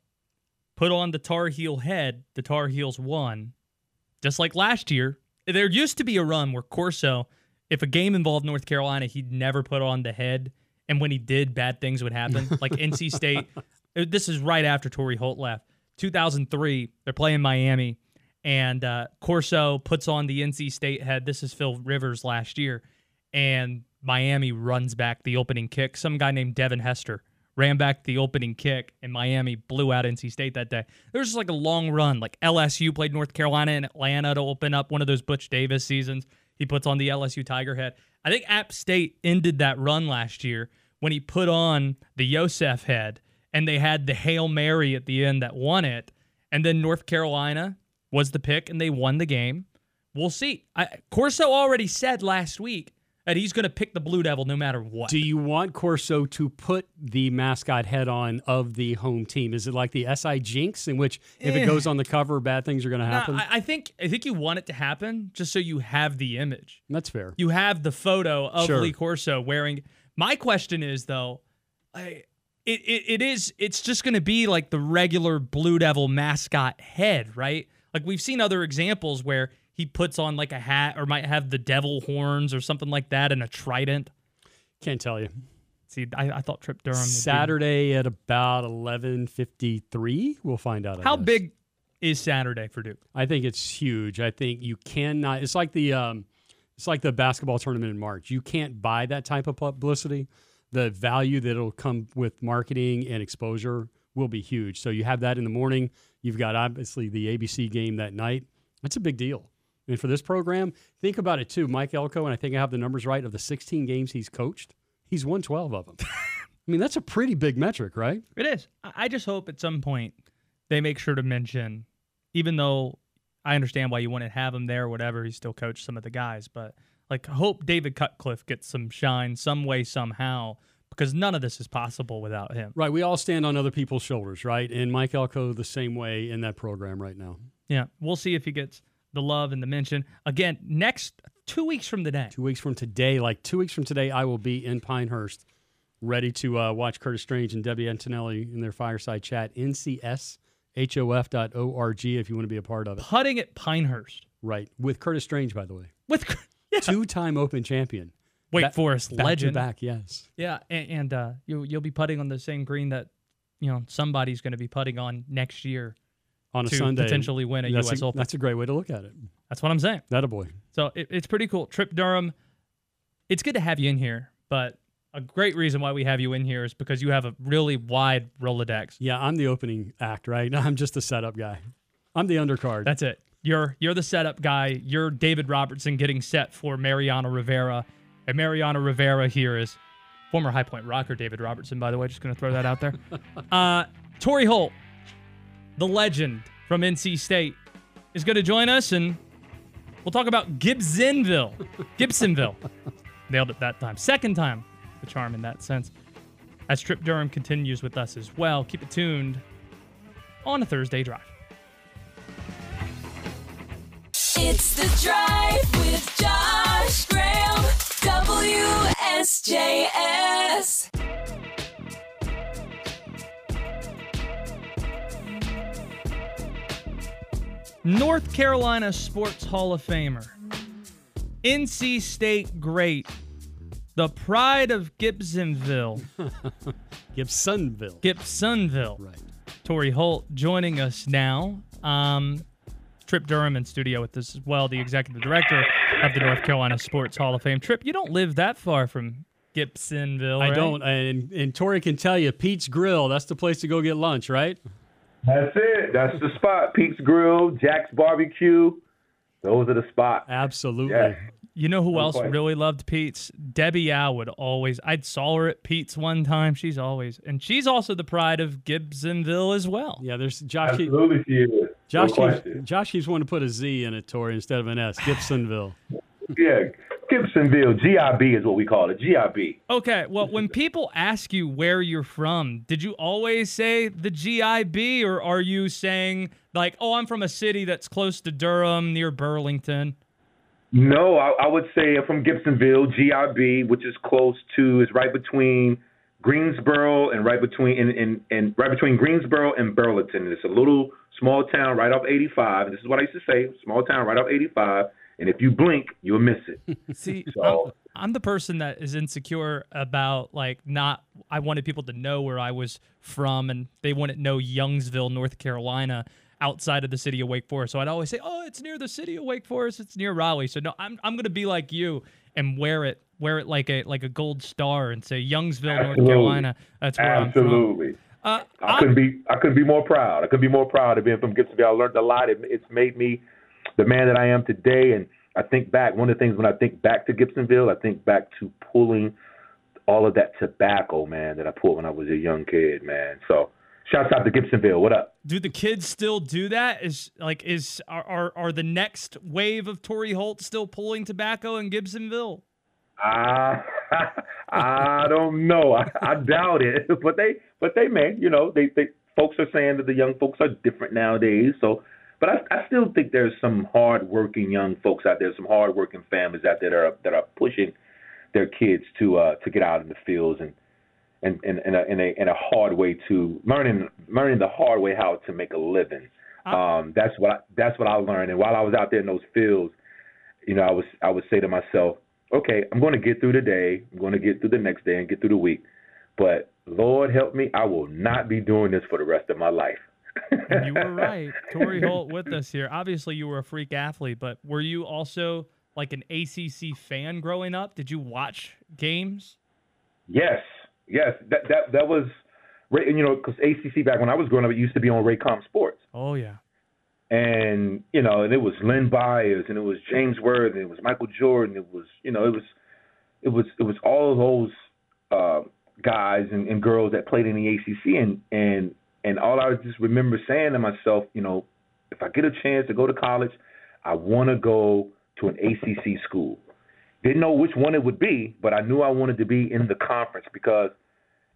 [SPEAKER 3] put on the Tar Heel head. The Tar Heels won, just like last year. There used to be a run where Corso, if a game involved North Carolina, he'd never put on the head, and when he did, bad things would happen. like NC State. uh, This is right after Torry Holt left. 2003, they're playing Miami, and uh, Corso puts on the NC State head. This is Phil Rivers last year, and Miami runs back the opening kick. Some guy named Devin Hester ran back the opening kick, and Miami blew out NC State that day. There was just like a long run. Like LSU played North Carolina and Atlanta to open up one of those Butch Davis seasons. He puts on the LSU Tiger head. I think App State ended that run last year when he put on the Yosef head, and they had the Hail Mary at the end that won it. And then North Carolina was the pick, and they won the game. We'll see. I, Corso already said last week that he's going to pick the Blue Devil no matter what.
[SPEAKER 10] Do you want Corso to put the mascot head on of the home team? Is it like the SI Jinx, in which if
[SPEAKER 3] Eh.
[SPEAKER 10] it goes on the cover, bad things are going to
[SPEAKER 3] No,
[SPEAKER 10] happen?
[SPEAKER 3] I, I think I think you want it to happen just so you have the image.
[SPEAKER 10] That's fair.
[SPEAKER 3] You have the photo of
[SPEAKER 10] Sure.
[SPEAKER 3] Lee Corso wearing. My question is though, I it, it, it is it's just going to be like the regular Blue Devil mascot head, right? Like we've seen other examples where he puts on like a hat or might have the devil horns or something like that and a trident.
[SPEAKER 10] Can't tell you.
[SPEAKER 3] See, I, I thought Trip Durham
[SPEAKER 10] Saturday at about eleven fifty three. We'll find out. I
[SPEAKER 3] How
[SPEAKER 10] guess.
[SPEAKER 3] big is Saturday for Duke.
[SPEAKER 10] I think it's huge. I think you cannot. It's like the um, it's like the basketball tournament in March. You can't buy that type of publicity. The value that it'll come with marketing and exposure will be huge. So you have that in the morning. You've got obviously the ABC game that night. That's a big deal. And for this program, think about it too. Mike Elko, and I think I have the numbers right, of the 16 games he's coached, he's won 12 of them. I mean, that's a pretty big metric, right?
[SPEAKER 3] It is. I just hope at some point they make sure to mention, even though I understand why you wouldn't have him there or whatever, he still coached some of the guys, but like hope David Cutcliffe gets some shine some way, somehow, because none of this is possible without him.
[SPEAKER 10] Right. We all stand on other people's shoulders, right? And Mike Elko the same way in that program right now.
[SPEAKER 3] Yeah. We'll see if he gets the love and the mention. Again, next two weeks from today.
[SPEAKER 10] Two weeks from today, like two weeks from today, I will be in Pinehurst, ready to uh, watch Curtis Strange and Debbie Antonelli in their fireside chat. NCSHOF.org if you want to be a part of it.
[SPEAKER 3] Putting at Pinehurst.
[SPEAKER 10] Right. With Curtis Strange, by the way.
[SPEAKER 3] With yeah.
[SPEAKER 10] two-time Open champion.
[SPEAKER 3] Wake
[SPEAKER 10] Ba-
[SPEAKER 3] Forest
[SPEAKER 10] back
[SPEAKER 3] legend.
[SPEAKER 10] back, yes.
[SPEAKER 3] Yeah, and, and uh, you'll you'll be putting on the same green that you know somebody's going to be putting on next year
[SPEAKER 10] On a
[SPEAKER 3] to
[SPEAKER 10] Sunday.
[SPEAKER 3] potentially win a
[SPEAKER 10] that's
[SPEAKER 3] U.S.
[SPEAKER 10] a,
[SPEAKER 3] Open.
[SPEAKER 10] That's a great way to look at it.
[SPEAKER 3] That's what I'm saying.
[SPEAKER 10] That a boy.
[SPEAKER 3] So it, it's pretty cool. Trip Durham, it's good to have you in here, but a great reason why we have you in here is because you have a really wide Rolodex.
[SPEAKER 10] Yeah, I'm the opening act, right? I'm just the setup guy. I'm the undercard.
[SPEAKER 3] That's it. You're you're the setup guy. You're David Robertson getting set for Mariano Rivera. And Mariano Rivera here is former High Point rocker David Robertson, by the way. Just going to throw that out there. uh, Torry Holt, the legend from NC State, is going to join us, and we'll talk about Gibsonville. Gibsonville. Nailed it that time. Second time the charm in that sense. As Trip Durham continues with us as well. Keep it tuned on a Thursday drive.
[SPEAKER 11] It's the drive with Josh Graham, WSJS.
[SPEAKER 3] North Carolina Sports Hall of Famer, NC State great, the pride of Gibsonville,
[SPEAKER 10] Gibsonville.
[SPEAKER 3] Gibsonville.
[SPEAKER 10] Right.
[SPEAKER 3] Torry Holt joining us now. Um, Trip Durham in studio with us as well, the executive director of the North Carolina Sports Hall of Fame. Trip, you don't live that far from Gibsonville,
[SPEAKER 10] I
[SPEAKER 3] right?
[SPEAKER 10] don't. And, and Torry can tell you, Pete's Grill, that's the place to go get lunch, right?
[SPEAKER 12] That's it. That's the spot. Pete's Grill, Jack's Barbecue. Those are the spots.
[SPEAKER 10] Absolutely.
[SPEAKER 12] Yeah.
[SPEAKER 3] You know who
[SPEAKER 12] No
[SPEAKER 3] else
[SPEAKER 12] question.
[SPEAKER 3] really loved Pete's? Debbie Al would always. I saw her at Pete's one time. She's always, and she's also the pride of Gibsonville as well.
[SPEAKER 10] Yeah, there's Josh.
[SPEAKER 12] Absolutely, she is.
[SPEAKER 10] Josh,
[SPEAKER 12] no
[SPEAKER 10] keeps. Josh keeps wanting to put a Z in it, Torry, instead of an S. Gibsonville.
[SPEAKER 12] Yeah, Gibsonville, GIB is what we call it. GIB.
[SPEAKER 3] Okay, well, when people ask you where you're from, did you always say the GIB, or are you saying like, "Oh, I'm from a city that's close to Durham, near Burlington"?
[SPEAKER 12] No, I, I would say I'm from Gibsonville, GIB, which is close to, is right between Greensboro and right between and, and, and right between Greensboro and Burlington. It's a little small town right off 85. This is what I used to say: small town right off 85. And if you blink, you'll miss it.
[SPEAKER 3] See,
[SPEAKER 12] So-
[SPEAKER 3] I'm, I'm the person that is insecure about like not. I wanted people to know where I was from, and they wouldn't know Youngsville, North Carolina, outside of the city of Wake Forest. So I'd always say, "Oh, it's near the city of Wake Forest. It's near Raleigh." So no, I'm I'm gonna be like you and wear it wear it like a like a gold star and say Youngsville, North Carolina. That's where I'm from.
[SPEAKER 12] Absolutely.
[SPEAKER 3] Uh,
[SPEAKER 12] I couldn't be I couldn't be more proud. I couldn't be more proud of being from Gibsonville. I learned a lot. It, it's made me the man that I am today. And I think back. One of the things when I think back to Gibsonville, I think back to pulling all of that tobacco, man, that I pulled when I was a young kid, man. So shouts out to Gibsonville. What up?
[SPEAKER 3] Do the kids still do that? Is like is are are, are the next wave of Torry Holt still pulling tobacco in Gibsonville?
[SPEAKER 12] I ah, I don't know. I, I doubt it. But they but they may. You know, they they folks are saying that the young folks are different nowadays. So, but I I still think there's some hardworking young folks out there, some hardworking families out there that are that are pushing their kids to uh to get out in the fields and and and in a in a in a hard way to learning learning the hard way how to make a living. Um, that's what I, that's what I learned. And while I was out there in those fields, you know, I was I would say to myself, okay, I'm going to get through the day, I'm going to get through the next day, and get through the week. But Lord help me, I will not be doing this for the rest of my life.
[SPEAKER 3] And you were right. Torry Holt with us here. Obviously, you were a freak athlete, but were you also like an ACC fan growing up? Did you watch games?
[SPEAKER 12] Yes, yes. That that that was, you know, because ACC back when I was growing up, it used to be on Raycom Sports,
[SPEAKER 3] Oh yeah.
[SPEAKER 12] and you know, and it was Len Bias, and it was James Worthy, and it was Michael Jordan. It was, you know, it was, it was, it was all of those uh, guys and, and girls that played in the ACC, and and and all I just remember saying to myself, you know, if I get a chance to go to college, I want to go to an ACC school. Didn't know which one it would be, but I knew I wanted to be in the conference because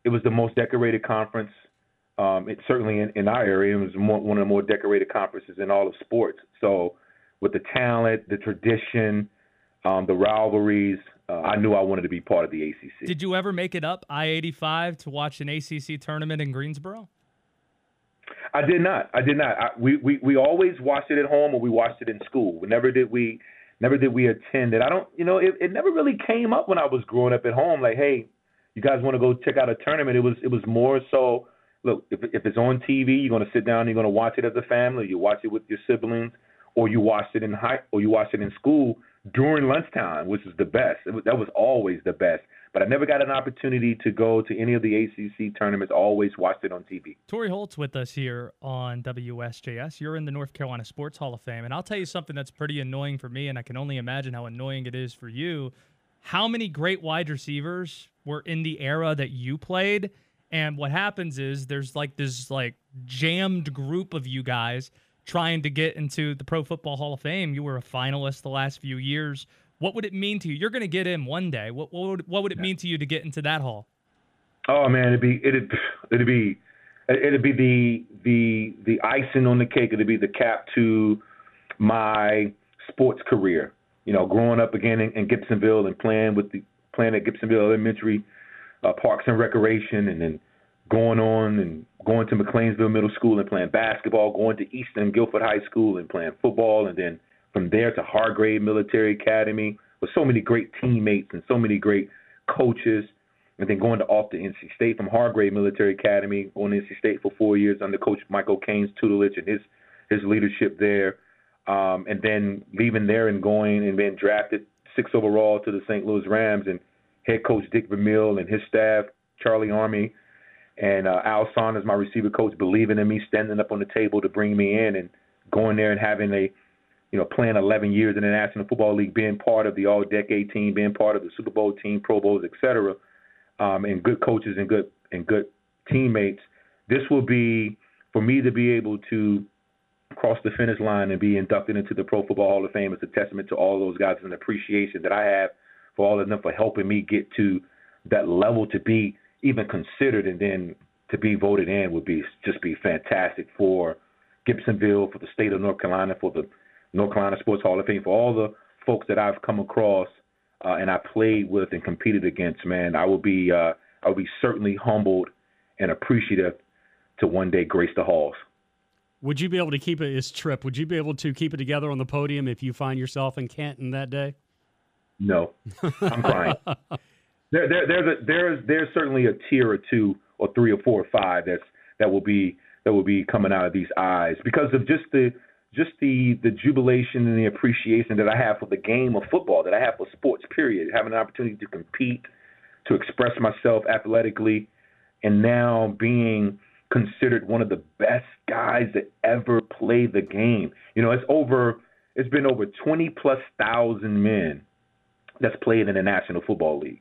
[SPEAKER 12] it was the most decorated conference. Um, it certainly in, in our area, it was more, one of the more decorated conferences in all of sports. So, with the talent, the tradition, um, the rivalries, uh, I knew I wanted to be part of the ACC.
[SPEAKER 3] Did you ever make it up I 85 to watch an ACC tournament in Greensboro?
[SPEAKER 12] I did not. I did not. I, we, we we always watched it at home or we watched it in school. Never did we never did we attend it. I don't you know, it, it never really came up when I was growing up at home, like, hey, you guys want to go check out a tournament. It was it was more so look, if if it's on TV, you're gonna sit down, you're gonna watch it as a family, you watch it with your siblings, or you watch it in high or you watch it in school during lunchtime, which is the best. It that was always the best. But I never got an opportunity to go to any of the ACC tournaments. Always watched it on TV.
[SPEAKER 3] Torry Holt's with us here on WSJS. You're in the North Carolina Sports Hall of Fame. And I'll tell you something that's pretty annoying for me, and I can only imagine how annoying it is for you. How many great wide receivers were in the era that you played? And what happens is there's like this like jammed group of you guys trying to get into the Pro Football Hall of Fame. You were a finalist the last few years. What would it mean to you? You're going to get in one day. What, what would what would it mean to you to get into that hall?
[SPEAKER 12] Oh man, it'd be it'd it'd be it'd be the the the icing on the cake. It'd be the cap to my sports career. You know, growing up again in, in Gibsonville and playing with the playing at Gibsonville Elementary, uh, Parks and Recreation, and then going on and going to McLeansville Middle School and playing basketball, going to Eastern Guilford High School and playing football, and then from there to Hargrave Military Academy with so many great teammates and so many great coaches, and then going to off to NC State from Hargrave Military Academy, going to NC State for four years under Coach Mike O'Cain's tutelage and his his leadership there, um, and then leaving there and going and being drafted six overall to the St. Louis Rams and head coach Dick Vermeil and his staff, Charlie Armey, and uh, Al Saunders, my receiver coach, believing in me, standing up on the table to bring me in, and going there and having a, you know, playing 11 years in the National Football League, being part of the All-Decade team, being part of the Super Bowl team, Pro Bowls, et cetera, um, and good coaches and good and good teammates. This will be for me to be able to cross the finish line and be inducted into the Pro Football Hall of Fame is a testament to all those guys and appreciation that I have for all of them for helping me get to that level to be even considered and then to be voted in would be just be fantastic for Gibsonville, for the state of North Carolina, for the North Carolina Sports Hall of Fame, for all the folks that I've come across uh, and I played with and competed against. Man, I will be uh, I will be certainly humbled and appreciative to one day grace the halls.
[SPEAKER 10] Would you be able to keep it this trip? Would you be able to keep it together on the podium if you find yourself in Canton that day?
[SPEAKER 12] No, I'm crying. there, there, there's a, there's there's certainly a tier or two or three or four or five that's that will be that will be coming out of these eyes because of just the just the the jubilation and the appreciation that I have for the game of football, that I have for sports. Period. Having an opportunity to compete, to express myself athletically, and now being considered one of the best guys that ever played the game. You know, it's over. It's been over 20 plus thousand men that's played in the National Football League.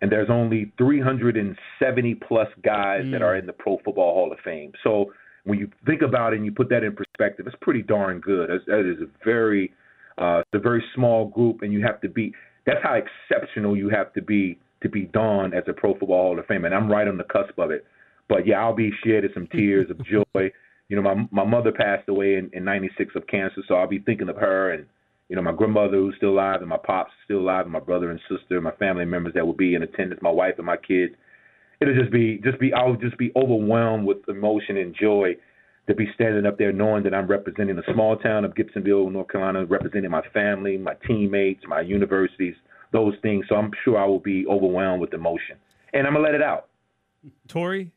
[SPEAKER 12] And there's only 370 plus guys mm. that are in the Pro Football Hall of Fame. So when you think about it and you put that in perspective, it's pretty darn good. It's, that is a very, uh, it's a very small group, and you have to be. That's how exceptional you have to be to be done as a Pro Football Hall of Fame. And I'm right on the cusp of it. But yeah, I'll be shedding some tears of joy. You know, my my mother passed away in, in '96 of cancer, so I'll be thinking of her and you know, my grandmother who's still alive and my pops still alive and my brother and sister, my family members that will be in attendance, my wife and my kids. It'll just be just be I'll just be overwhelmed with emotion and joy to be standing up there knowing that I'm representing the small town of Gibsonville, North Carolina, representing my family, my teammates, my universities, those things. So I'm sure I will be overwhelmed with emotion. And I'm gonna let it out.
[SPEAKER 3] Torry,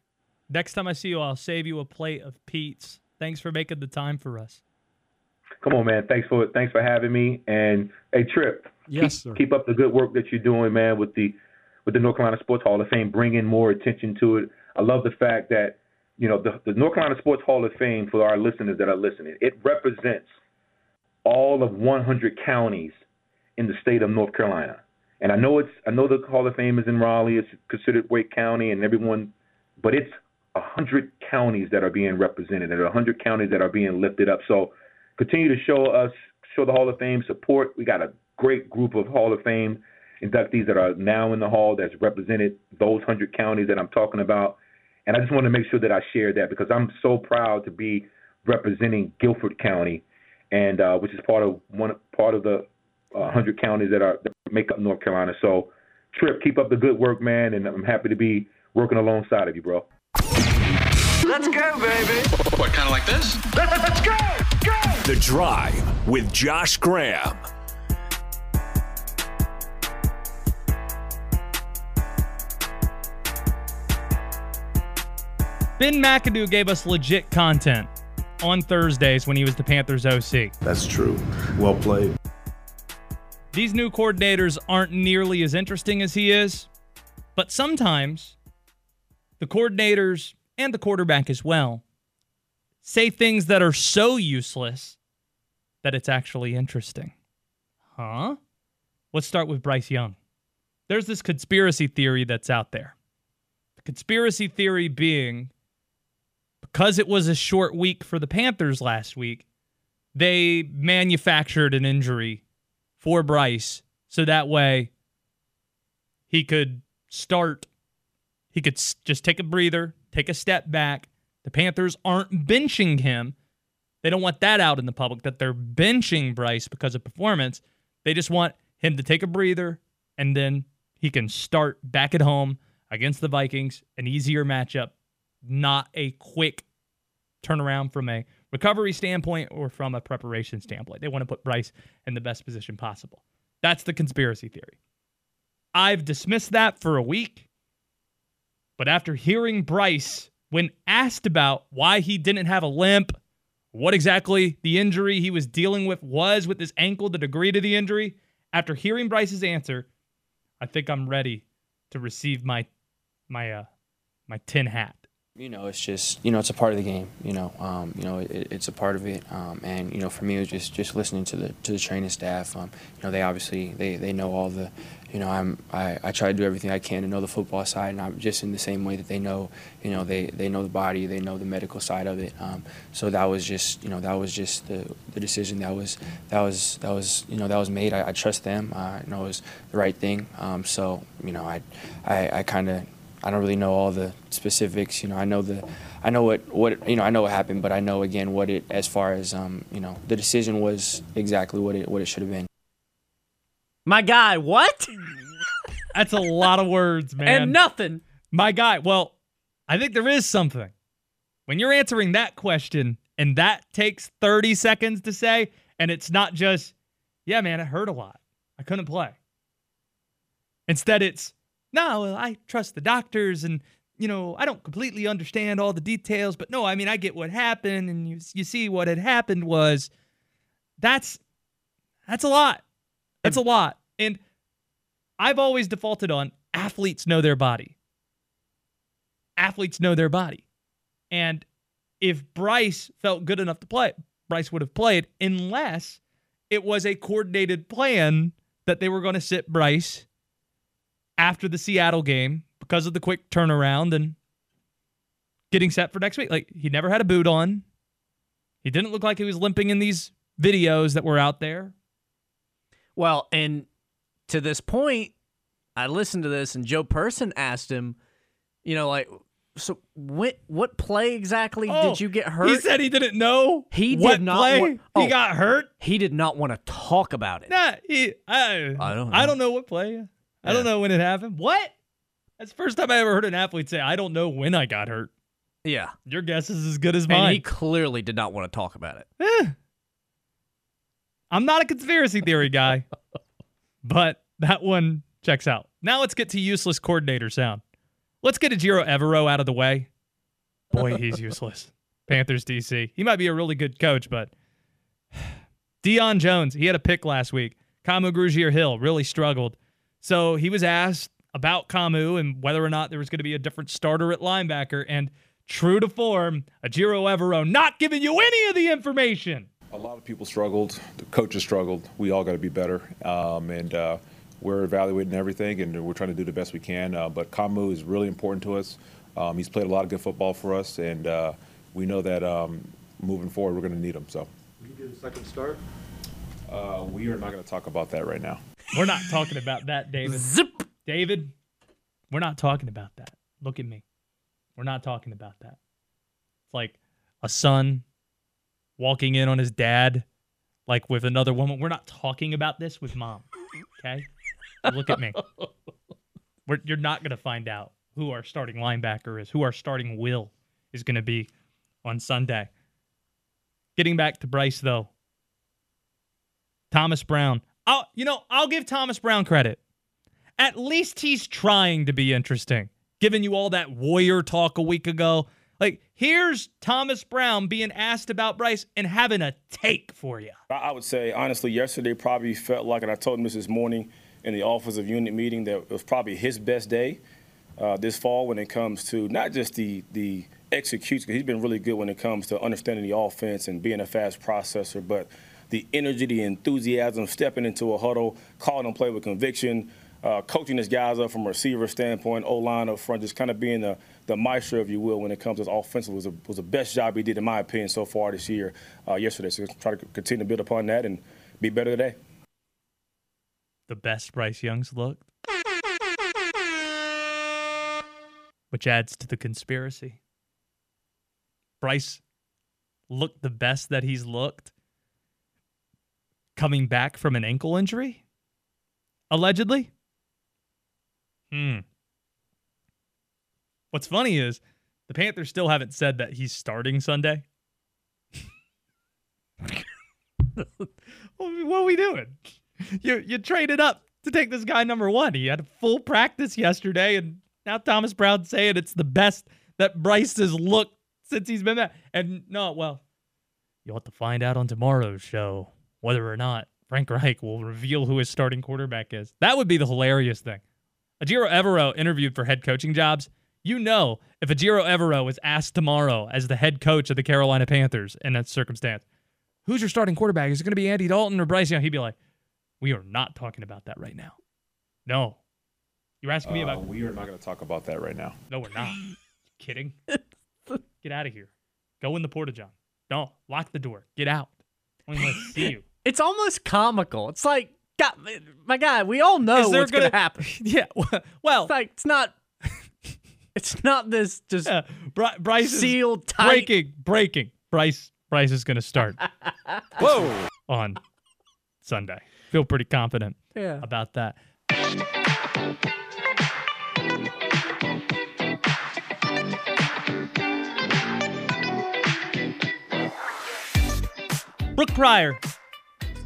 [SPEAKER 3] next time I see you, I'll save you a plate of Pete's Thanks for making the time for us.
[SPEAKER 12] Come on, man. Thanks for thanks for having me. And hey, Trip.
[SPEAKER 10] Yes,
[SPEAKER 12] keep,
[SPEAKER 10] sir.
[SPEAKER 12] Keep up the good work that you're doing, man, with the with the North Carolina Sports Hall of Fame, bringing more attention to it. I love the fact that you know the, the North Carolina Sports Hall of Fame for our listeners that are listening. It represents all of 100 counties in the state of North Carolina. And I know it's I know the Hall of Fame is in Raleigh. It's considered Wake County, and everyone, but it's 100 counties that are being represented, and 100 counties that are being lifted up. So continue to show us, show the Hall of Fame support. We got a great group of Hall of Fame inductees that are now in the Hall that's represented those 100 counties that I'm talking about. And I just want to make sure that I share that because I'm so proud to be representing Guilford County, and uh, which is part of one part of the uh, 100 counties that are that make up North Carolina. So, Trip, keep up the good work, man, and I'm happy to be working alongside of you, bro.
[SPEAKER 2] Let's go, baby. What, kind of like this? Let's go! Go!
[SPEAKER 1] The Drive with Josh Graham.
[SPEAKER 3] Ben McAdoo gave us legit content on Thursdays when he was the Panthers OC.
[SPEAKER 13] That's true. Well played.
[SPEAKER 3] These new coordinators aren't nearly as interesting as he is, but sometimes the coordinators and the quarterback as well say things that are so useless that it's actually interesting. Huh? Let's start with Bryce Young. There's this conspiracy theory that's out there. The conspiracy theory being because it was a short week for the Panthers last week, they manufactured an injury for Bryce so that way he could start he could just take a breather, take a step back. The Panthers aren't benching him. They don't want that out in the public that they're benching Bryce because of performance. They just want him to take a breather and then he can start back at home against the Vikings, an easier matchup, not a quick turnaround from a recovery standpoint or from a preparation standpoint. They want to put Bryce in the best position possible. That's the conspiracy theory. I've dismissed that for a week. But after hearing Bryce, when asked about why he didn't have a limp, what exactly the injury he was dealing with was with his ankle, the degree to the injury, after hearing Bryce's answer, I think I'm ready to receive my my uh my tin hat.
[SPEAKER 14] You know, it's just you know, it's a part of the game. You know, um, you know, it, it's a part of it. Um, and you know, for me, it was just just listening to the to the training staff. Um, you know, they obviously they, they know all the. You know, I'm I, I try to do everything I can to know the football side, and I'm just in the same way that they know. You know, they they know the body, they know the medical side of it. Um, so that was just you know that was just the the decision that was that was that was you know that was made. I, I trust them. I know it was the right thing. Um, so you know, I I, I kind of I don't really know all the specifics. You know, I know the, I know what what you know. I know what happened, but I know again what it as far as um you know the decision was exactly what it what it should have been.
[SPEAKER 6] My guy, what?
[SPEAKER 3] That's a lot of words, man.
[SPEAKER 6] And nothing.
[SPEAKER 3] My guy. Well, I think there is something. When you're answering that question and that takes 30 seconds to say, and it's not just, yeah, man, it hurt a lot. I couldn't play. Instead, it's, no, well, I trust the doctors and, you know, I don't completely understand all the details, but no, I mean, I get what happened and you, you see what had happened was that's, that's a lot. That's a lot. And I've always defaulted on athletes know their body. Athletes know their body. And if Bryce felt good enough to play, Bryce would have played unless it was a coordinated plan that they were going to sit Bryce after the Seattle game because of the quick turnaround and getting set for next week. Like he never had a boot on. He didn't look like he was limping in these videos that were out there.
[SPEAKER 6] Well, and to this point, I listened to this, and Joe Person asked him, you know, like, so what what play exactly
[SPEAKER 3] Oh,
[SPEAKER 6] did you get hurt?
[SPEAKER 3] He said he didn't know.
[SPEAKER 6] He
[SPEAKER 3] what
[SPEAKER 6] did not.
[SPEAKER 3] play
[SPEAKER 6] want- oh,
[SPEAKER 3] he got hurt.
[SPEAKER 6] He did not want to talk about it.
[SPEAKER 3] Nah, he, I,
[SPEAKER 6] I don't
[SPEAKER 3] I don't know what play. I don't know when it happened. What? That's the first time I ever heard an athlete say, "I don't know when I got hurt."
[SPEAKER 6] Yeah,
[SPEAKER 3] Your guess is as good as
[SPEAKER 6] and
[SPEAKER 3] mine.
[SPEAKER 6] he clearly did not want to talk about it.
[SPEAKER 3] Eh. I'm not a conspiracy theory guy, but that one checks out. Now let's get to useless coordinator sound. Let's get Ejiro Evero out of the way. Boy, he's useless. Panthers DC. He might be a really good coach, but Deion Jones, he had a pick last week. Kamu Grugier Hill really struggled. So he was asked about Kamu and whether or not there was going to be a different starter at linebacker. And true to form, Ejiro Evero not giving you any of the information.
[SPEAKER 15] A lot of people struggled. The coaches struggled. We all got to be better. Um, and uh, we're evaluating everything, and we're trying to do the best we can. Uh, but Kamu is really important to us. Um, he's played a lot of good football for us, and uh, we know that um, moving forward, we're going to need him. So.
[SPEAKER 13] Will you get a second start?
[SPEAKER 15] Uh, we are not going to talk about that right now.
[SPEAKER 3] We're not talking about that, David. Zip. David, we're not talking about that. Look at me. We're not talking about that. It's like a son walking in on his dad, like with another woman. We're not talking about this with mom. Okay? Look at me. We're, you're not going to find out who our starting linebacker is, who our starting will is going to be on Sunday. Getting back to Bryce, though, Thomas Brown. I'll, you know, I'll give Thomas Brown credit. At least he's trying to be interesting. Giving you all that warrior talk a week ago. Like, here's Thomas Brown being asked about Bryce and having a take for you.
[SPEAKER 16] I would say, honestly, yesterday probably felt like, and I told him this this morning in the Office of unit meeting, that it was probably his best day uh, this fall when it comes to not just the the execution. He's been really good when it comes to understanding the offense and being a fast processor, but the energy, the enthusiasm, stepping into a huddle, calling them play with conviction, uh, coaching his guys up from a receiver standpoint, O line up front, just kind of being the, the maestro, if you will, when it comes to offensive was, a, was the best job he did, in my opinion, so far this year, uh, yesterday. So try to continue to build upon that and be better today.
[SPEAKER 3] The best Bryce Young's looked, which adds to the conspiracy. Bryce looked the best that he's looked coming back from an ankle injury, allegedly. Hmm. What's funny is the Panthers still haven't said that he's starting Sunday. what are we doing? You you traded up to take this guy number one. He had full practice yesterday, and now Thomas Brown saying it's the best that Bryce has looked since he's been back. And no, well, you'll have to find out on tomorrow's show whether or not Frank Reich will reveal who his starting quarterback is. That would be the hilarious thing. Ejiro Evero interviewed for head coaching jobs. You know, if Ejiro Evero was asked tomorrow as the head coach of the Carolina Panthers in that circumstance, who's your starting quarterback? Is it going to be Andy Dalton or Bryce Young? He'd be like, we are not talking about that right now. No. You're asking me
[SPEAKER 15] Uh,
[SPEAKER 3] about.
[SPEAKER 15] we are not going to talk about that right now.
[SPEAKER 3] No, we're not. kidding? Get out of here. Go in the porta john. No, lock the door. Get out. I don't want to see you.
[SPEAKER 6] It's almost comical. It's like, God, my guy, we all know
[SPEAKER 3] Is
[SPEAKER 6] what's going to happen.
[SPEAKER 3] yeah. Well,
[SPEAKER 6] it's like it's not. It's not this just
[SPEAKER 3] Bry- Bryce is
[SPEAKER 6] sealed tight.
[SPEAKER 3] breaking, breaking. Bryce, Bryce is going to start. Whoa! On Sunday, feel pretty confident.
[SPEAKER 6] Yeah.
[SPEAKER 3] About that. Brooke Pryor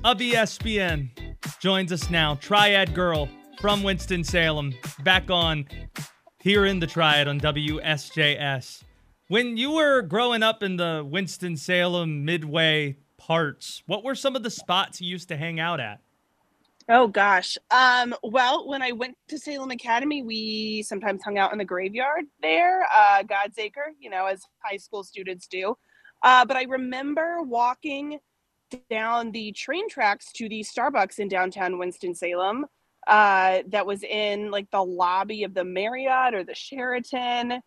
[SPEAKER 3] of ESPN joins us now. Triad girl from Winston Salem, back on here in the Triad on WSJS. When you were growing up in the Winston Salem Midway parts, what were some of the spots you used to hang out at?
[SPEAKER 17] Oh gosh. Um, well, when I went to Salem Academy, we sometimes hung out in the graveyard there, uh, God's Acre, you know, as high school students do. Uh, but I remember walking down the train tracks to the Starbucks in downtown Winston Salem. Uh, that was in like the lobby of the Marriott or the Sheraton,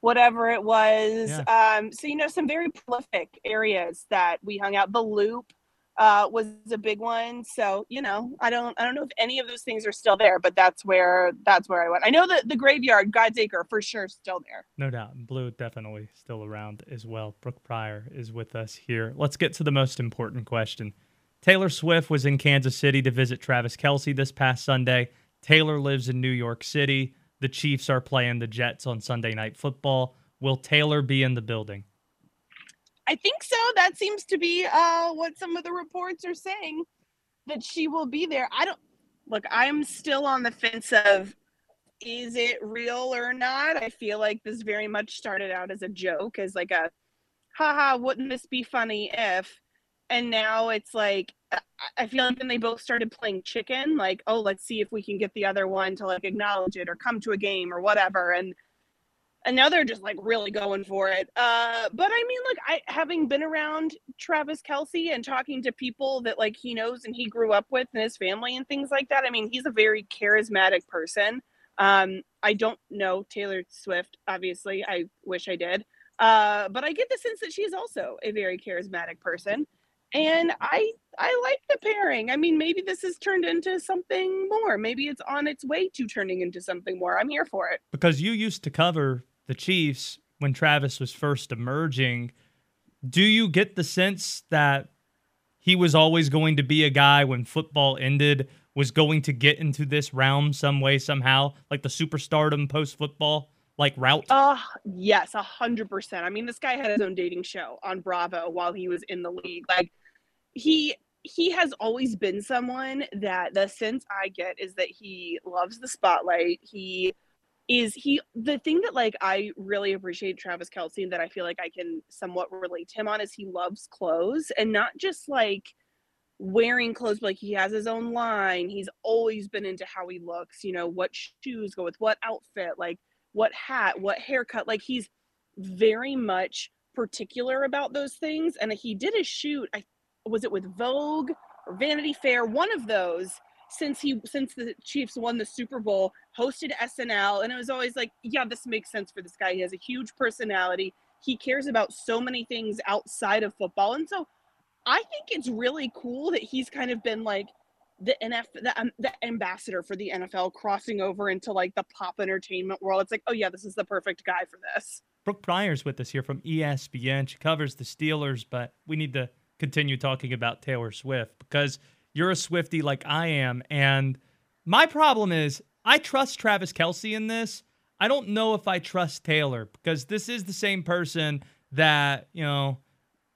[SPEAKER 17] whatever it was. Um, so you know, some very prolific areas that we hung out. The Loop uh, was a big one. So you know, I don't, I don't know if any of those things are still there, but that's where, that's where I went. I know that the graveyard, God's Acre, for sure, still there.
[SPEAKER 3] No doubt. Blue definitely still around as well. Brooke Pryor is with us here. Let's get to the most important question. Taylor Swift was in Kansas City to visit Travis Kelce this past Sunday. Taylor lives in New York City. The Chiefs are playing the Jets on Sunday Night Football. Will Taylor be in the building?
[SPEAKER 17] I think so. That seems to be uh, what some of the reports are saying that she will be there. I don't look. I'm still on the fence of is it real or not. I feel like this very much started out as a joke, as like a haha, wouldn't this be funny if? And now it's like, I- feel like then they both started playing chicken, like, oh, let's see if we can get the other one to like acknowledge it or come to a game or whatever. And and now they're just like really going for it. Uh, but I mean, like I having been around Travis Kelce and talking to people that like he knows and he grew up with and his family and things like that. I mean, he's a very charismatic person. Um, I don't know Taylor Swift, obviously. I wish I did. Uh, but I get the sense that she's also a very charismatic person. And I I like the pairing. I mean, maybe this has turned into something more. Maybe it's on its way to turning into something more. I'm here for it.
[SPEAKER 3] because you used to cover the Chiefs when Travis was first emerging. Do you get the sense that he was always going to be a guy when football ended was going to get into this realm some way somehow, like the superstardom post football like route?
[SPEAKER 17] Uh yes, a hundred percent. I mean, this guy had his own dating show on Bravo while he was in the league. Like he he has always been someone that the sense I get is that he loves the spotlight. He is he the thing that like I really appreciate Travis Kelce and that I feel like I can somewhat relate to him on is he loves clothes and not just like wearing clothes, but like he has his own line. He's always been into how he looks, you know, what shoes go with what outfit, like what hat, what haircut. Like he's very much particular about those things. And he did a shoot, I was it with Vogue or Vanity Fair, one of those since he since the Chiefs won the Super Bowl, hosted SNL, and it was always like, yeah, this makes sense for this guy. He has a huge personality. He cares about so many things outside of football. And so I think it's really cool that he's kind of been like the NF the, um, the ambassador for the NFL crossing over into like the pop entertainment world. It's like, oh yeah, this is the perfect guy for this.
[SPEAKER 3] Brooke Pryor's with us here from ESPN. She covers the Steelers, but we need to continue talking about Taylor Swift because you're a Swiftie like I am. And my problem is I trust Travis Kelce in this. I don't know if I trust Taylor because this is the same person that, you know,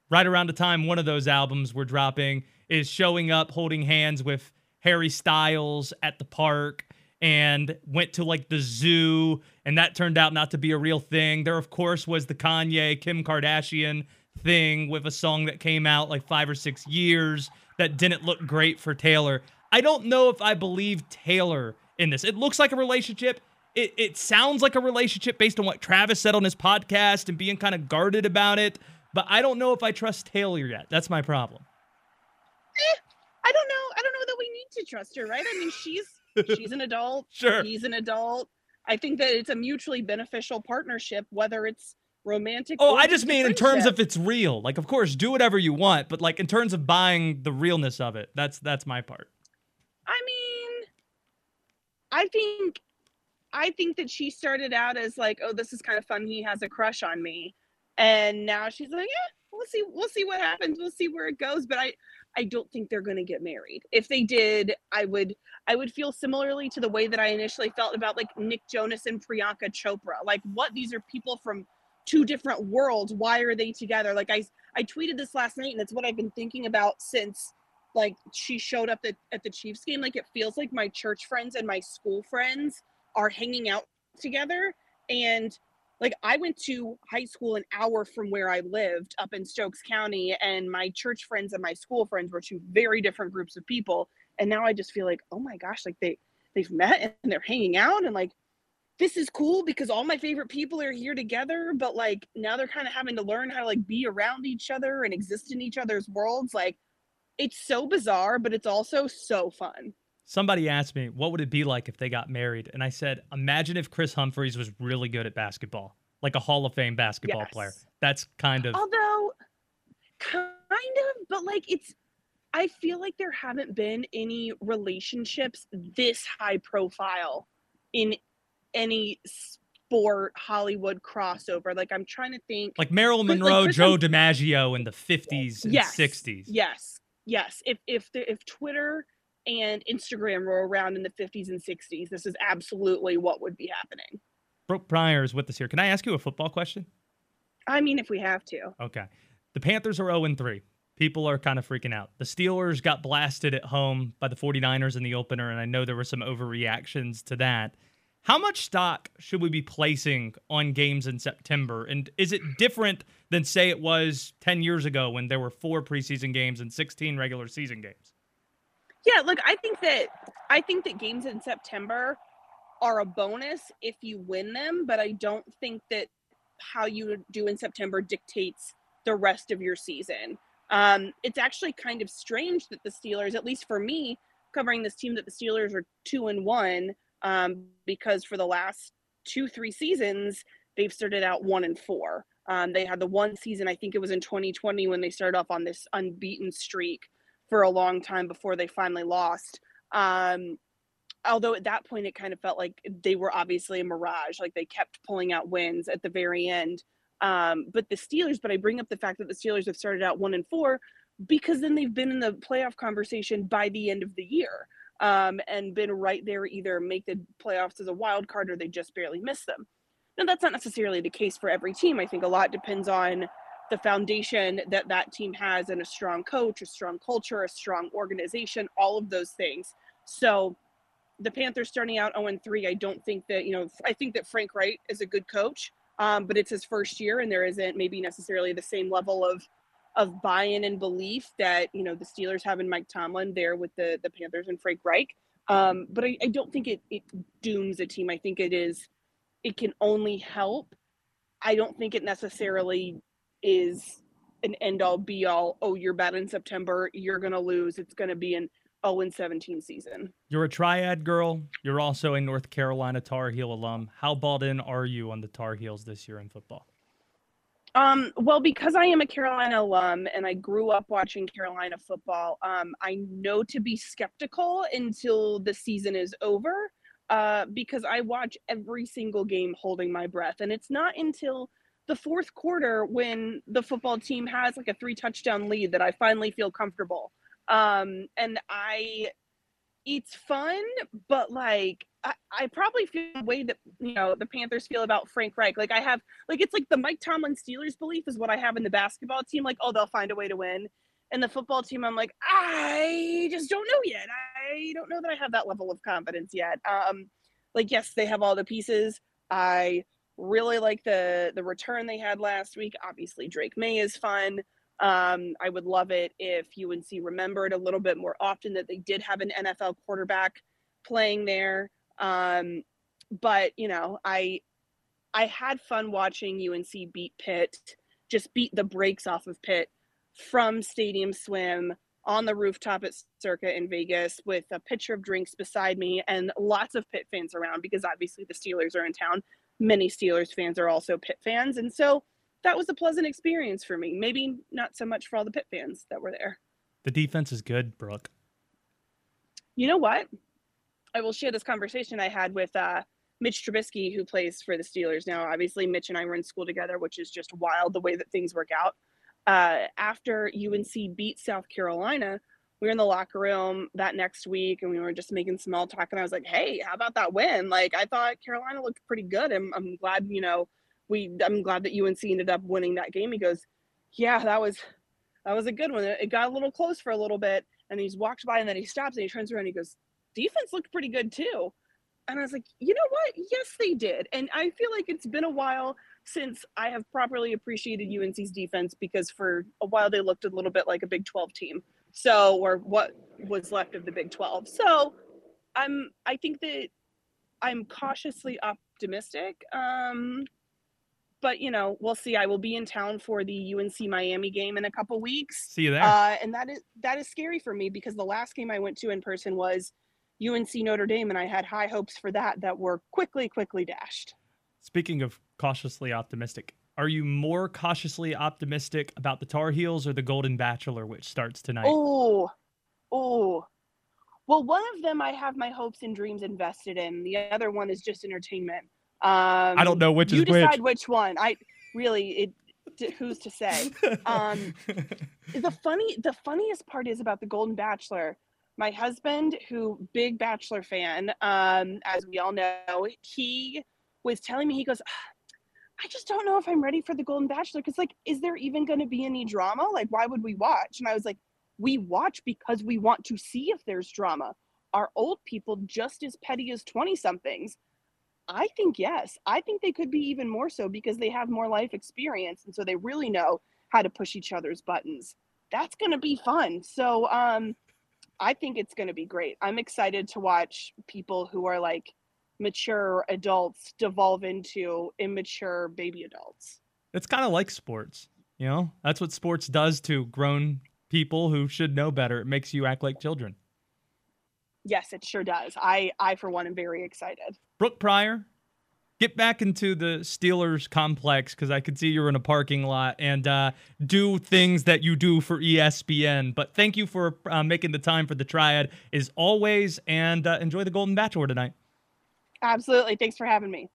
[SPEAKER 3] right around the time one of those albums were dropping is showing up holding hands with Harry Styles at the park and went to like the zoo and that turned out not to be a real thing. There of course was the Kanye Kim Kardashian thing with a song that came out like 5 or 6 years that didn't look great for Taylor. I don't know if I believe Taylor in this. It looks like a relationship. It, it sounds like a relationship based on what Travis said on his podcast and being kind of guarded about it. But I don't know if I trust Taylor yet. That's my problem.
[SPEAKER 17] Eh, I don't know. I don't know that we need to trust her, right? I mean, she's she's an adult.
[SPEAKER 3] Sure.
[SPEAKER 17] He's an adult. I think that it's a mutually beneficial partnership, whether it's romantic.
[SPEAKER 3] Oh, I just mean in terms of it's real. Like, of course, do whatever you want, but like in terms of buying the realness of it, that's that's my part.
[SPEAKER 17] I mean, I think, I think that she started out as like, oh, this is kind of fun. He has a crush on me, and now she's like, yeah, we'll see, we'll see what happens. We'll see where it goes. But I, I don't think they're going to get married. If they did, I would, I would feel similarly to the way that I initially felt about like Nick Jonas and Priyanka Chopra. Like, what? These are people from two different worlds. Why are they together? Like I, I tweeted this last night, and it's what I've been thinking about since like she showed up at, at the Chiefs game. Like it feels like my church friends and my school friends are hanging out together. And like I went to high school an hour from where I lived up in Stokes County, and my church friends and my school friends were two very different groups of people. And now I just feel like, oh my gosh, like they they've met and they're hanging out and like this is cool because all my favorite people are here together, but like now they're kind of having to learn how to like be around each other and exist in each other's worlds. Like it's so bizarre, but it's also so fun.
[SPEAKER 3] Somebody asked me, what would it be like if they got married? And I said, imagine if Kris Humphries was really good at basketball, like a Hall of Fame basketball
[SPEAKER 17] Yes.
[SPEAKER 3] player. That's kind of
[SPEAKER 17] Although, kind of, but like it's, I feel like there haven't been any relationships this high profile in any sport Hollywood crossover. Like I'm trying to think.
[SPEAKER 3] like Marilyn
[SPEAKER 17] Chris- like
[SPEAKER 3] Monroe, Joe DiMaggio in the 50s and
[SPEAKER 17] yes,
[SPEAKER 3] 60s.
[SPEAKER 17] Yes, yes. If if the, if Twitter and Instagram were around in the 50s and 60s, this is absolutely what would be happening.
[SPEAKER 3] Brooke Pryor is with us here. Can I ask you a football question?
[SPEAKER 17] I mean, if we have to.
[SPEAKER 3] Okay. The Panthers are 0 3. People are kind of freaking out. The Steelers got blasted at home by the 49ers in the opener, and I know there were some overreactions to that. How much stock should we be placing on games in September? And is it different than, say, it was 10 years ago when there were four preseason games and 16 regular season games?
[SPEAKER 17] Yeah, look, I think that I think that games in September are a bonus if you win them, but I don't think that how you do in September dictates the rest of your season. Um, it's actually kind of strange that the Steelers, at least for me, covering this team, that the Steelers are two and one um, because for the last two, three seasons, they've started out one and four. Um, they had the one season, I think it was in 2020, when they started off on this unbeaten streak for a long time before they finally lost. Um, although at that point, it kind of felt like they were obviously a mirage, like they kept pulling out wins at the very end. Um, but the Steelers, but I bring up the fact that the Steelers have started out one and four because then they've been in the playoff conversation by the end of the year um, and been right there, either make the playoffs as a wild card or they just barely miss them. Now, that's not necessarily the case for every team. I think a lot depends on the foundation that that team has and a strong coach, a strong culture, a strong organization, all of those things. So the Panthers starting out 0 3, I don't think that, you know, I think that Frank Reich is a good coach, um, but it's his first year and there isn't maybe necessarily the same level of of buy-in and belief that you know the Steelers have in Mike Tomlin there with the the Panthers and Frank Reich. Um, but I, I don't think it it dooms a team. I think it is it can only help. I don't think it necessarily is an end all be all. Oh, you're bad in September. You're gonna lose. It's gonna be an 0 and 17 season.
[SPEAKER 3] You're a triad girl. You're also a North Carolina Tar Heel alum. How balled in are you on the Tar Heels this year in football?
[SPEAKER 17] Um, well, because I am a Carolina alum and I grew up watching Carolina football, um, I know to be skeptical until the season is over uh, because I watch every single game holding my breath. And it's not until the fourth quarter when the football team has like a three touchdown lead that I finally feel comfortable. Um, and I, it's fun, but like I, I probably feel the way that you know the Panthers feel about Frank Reich. Like I have, like it's like the Mike Tomlin Steelers belief is what I have in the basketball team. Like, oh, they'll find a way to win. And the football team, I'm like, I just don't know yet. I don't know that I have that level of confidence yet. Um, like yes, they have all the pieces. I really like the the return they had last week. Obviously, Drake Maye is fun. Um, I would love it if UNC remembered a little bit more often that they did have an NFL quarterback playing there. Um, but you know, I I had fun watching UNC beat Pitt, just beat the brakes off of Pitt from Stadium Swim on the rooftop at Circa in Vegas with a pitcher of drinks beside me and lots of Pitt fans around because obviously the Steelers are in town. Many Steelers fans are also Pitt fans, and so that was a pleasant experience for me. Maybe not so much for all the Pitt fans that were there.
[SPEAKER 3] The defense is good, Brooke.
[SPEAKER 17] You know what? I will share this conversation I had with uh, Mitch Trubisky, who plays for the Steelers now. Obviously, Mitch and I were in school together, which is just wild the way that things work out. Uh, after UNC beat South Carolina, we were in the locker room that next week and we were just making small talk. And I was like, hey, how about that win? Like, I thought Carolina looked pretty good. I'm, I'm glad, you know, we, I'm glad that UNC ended up winning that game. He goes, yeah, that was, that was a good one. It got a little close for a little bit. And he's walked by and then he stops and he turns around and he goes, defense looked pretty good too. And I was like, you know what? Yes, they did. And I feel like it's been a while since I have properly appreciated UNC's defense because for a while they looked a little bit like a Big 12 team. So, or what was left of the Big 12. So, I'm I think that I'm cautiously optimistic. Um, but you know, we'll see. I will be in town for the UNC Miami game in a couple weeks.
[SPEAKER 3] See you there.
[SPEAKER 17] Uh, and that is that is scary for me because the last game I went to in person was UNC Notre Dame, and I had high hopes for that that were quickly, quickly dashed.
[SPEAKER 3] Speaking of cautiously optimistic, are you more cautiously optimistic about the Tar Heels or the Golden Bachelor, which starts tonight?
[SPEAKER 17] Oh, oh. Well, one of them I have my hopes and dreams invested in. The other one is just entertainment. Um,
[SPEAKER 3] I don't know which
[SPEAKER 17] you
[SPEAKER 3] is
[SPEAKER 17] decide
[SPEAKER 3] which.
[SPEAKER 17] which one. I really it. Who's to say? Um, the funny, the funniest part is about the Golden Bachelor my husband who big bachelor fan um as we all know he was telling me he goes i just don't know if i'm ready for the golden bachelor because like is there even going to be any drama like why would we watch and i was like we watch because we want to see if there's drama are old people just as petty as 20 somethings I think yes. I think they could be even more so because they have more life experience and so they really know how to push each other's buttons. That's going to be fun. So um I think it's going to be great. I'm excited to watch people who are like mature adults devolve into immature baby adults.
[SPEAKER 3] It's kind of like sports, you know? That's what sports does to grown people who should know better. It makes you act like children.
[SPEAKER 17] Yes, it sure does. I I for one am very excited.
[SPEAKER 3] Brooke Pryor, get back into the Steelers complex because I could see you're in a parking lot and uh, do things that you do for ESPN. But thank you for uh, making the time for the triad as always, and uh, enjoy the Golden Bachelor tonight.
[SPEAKER 17] Absolutely. Thanks for having me.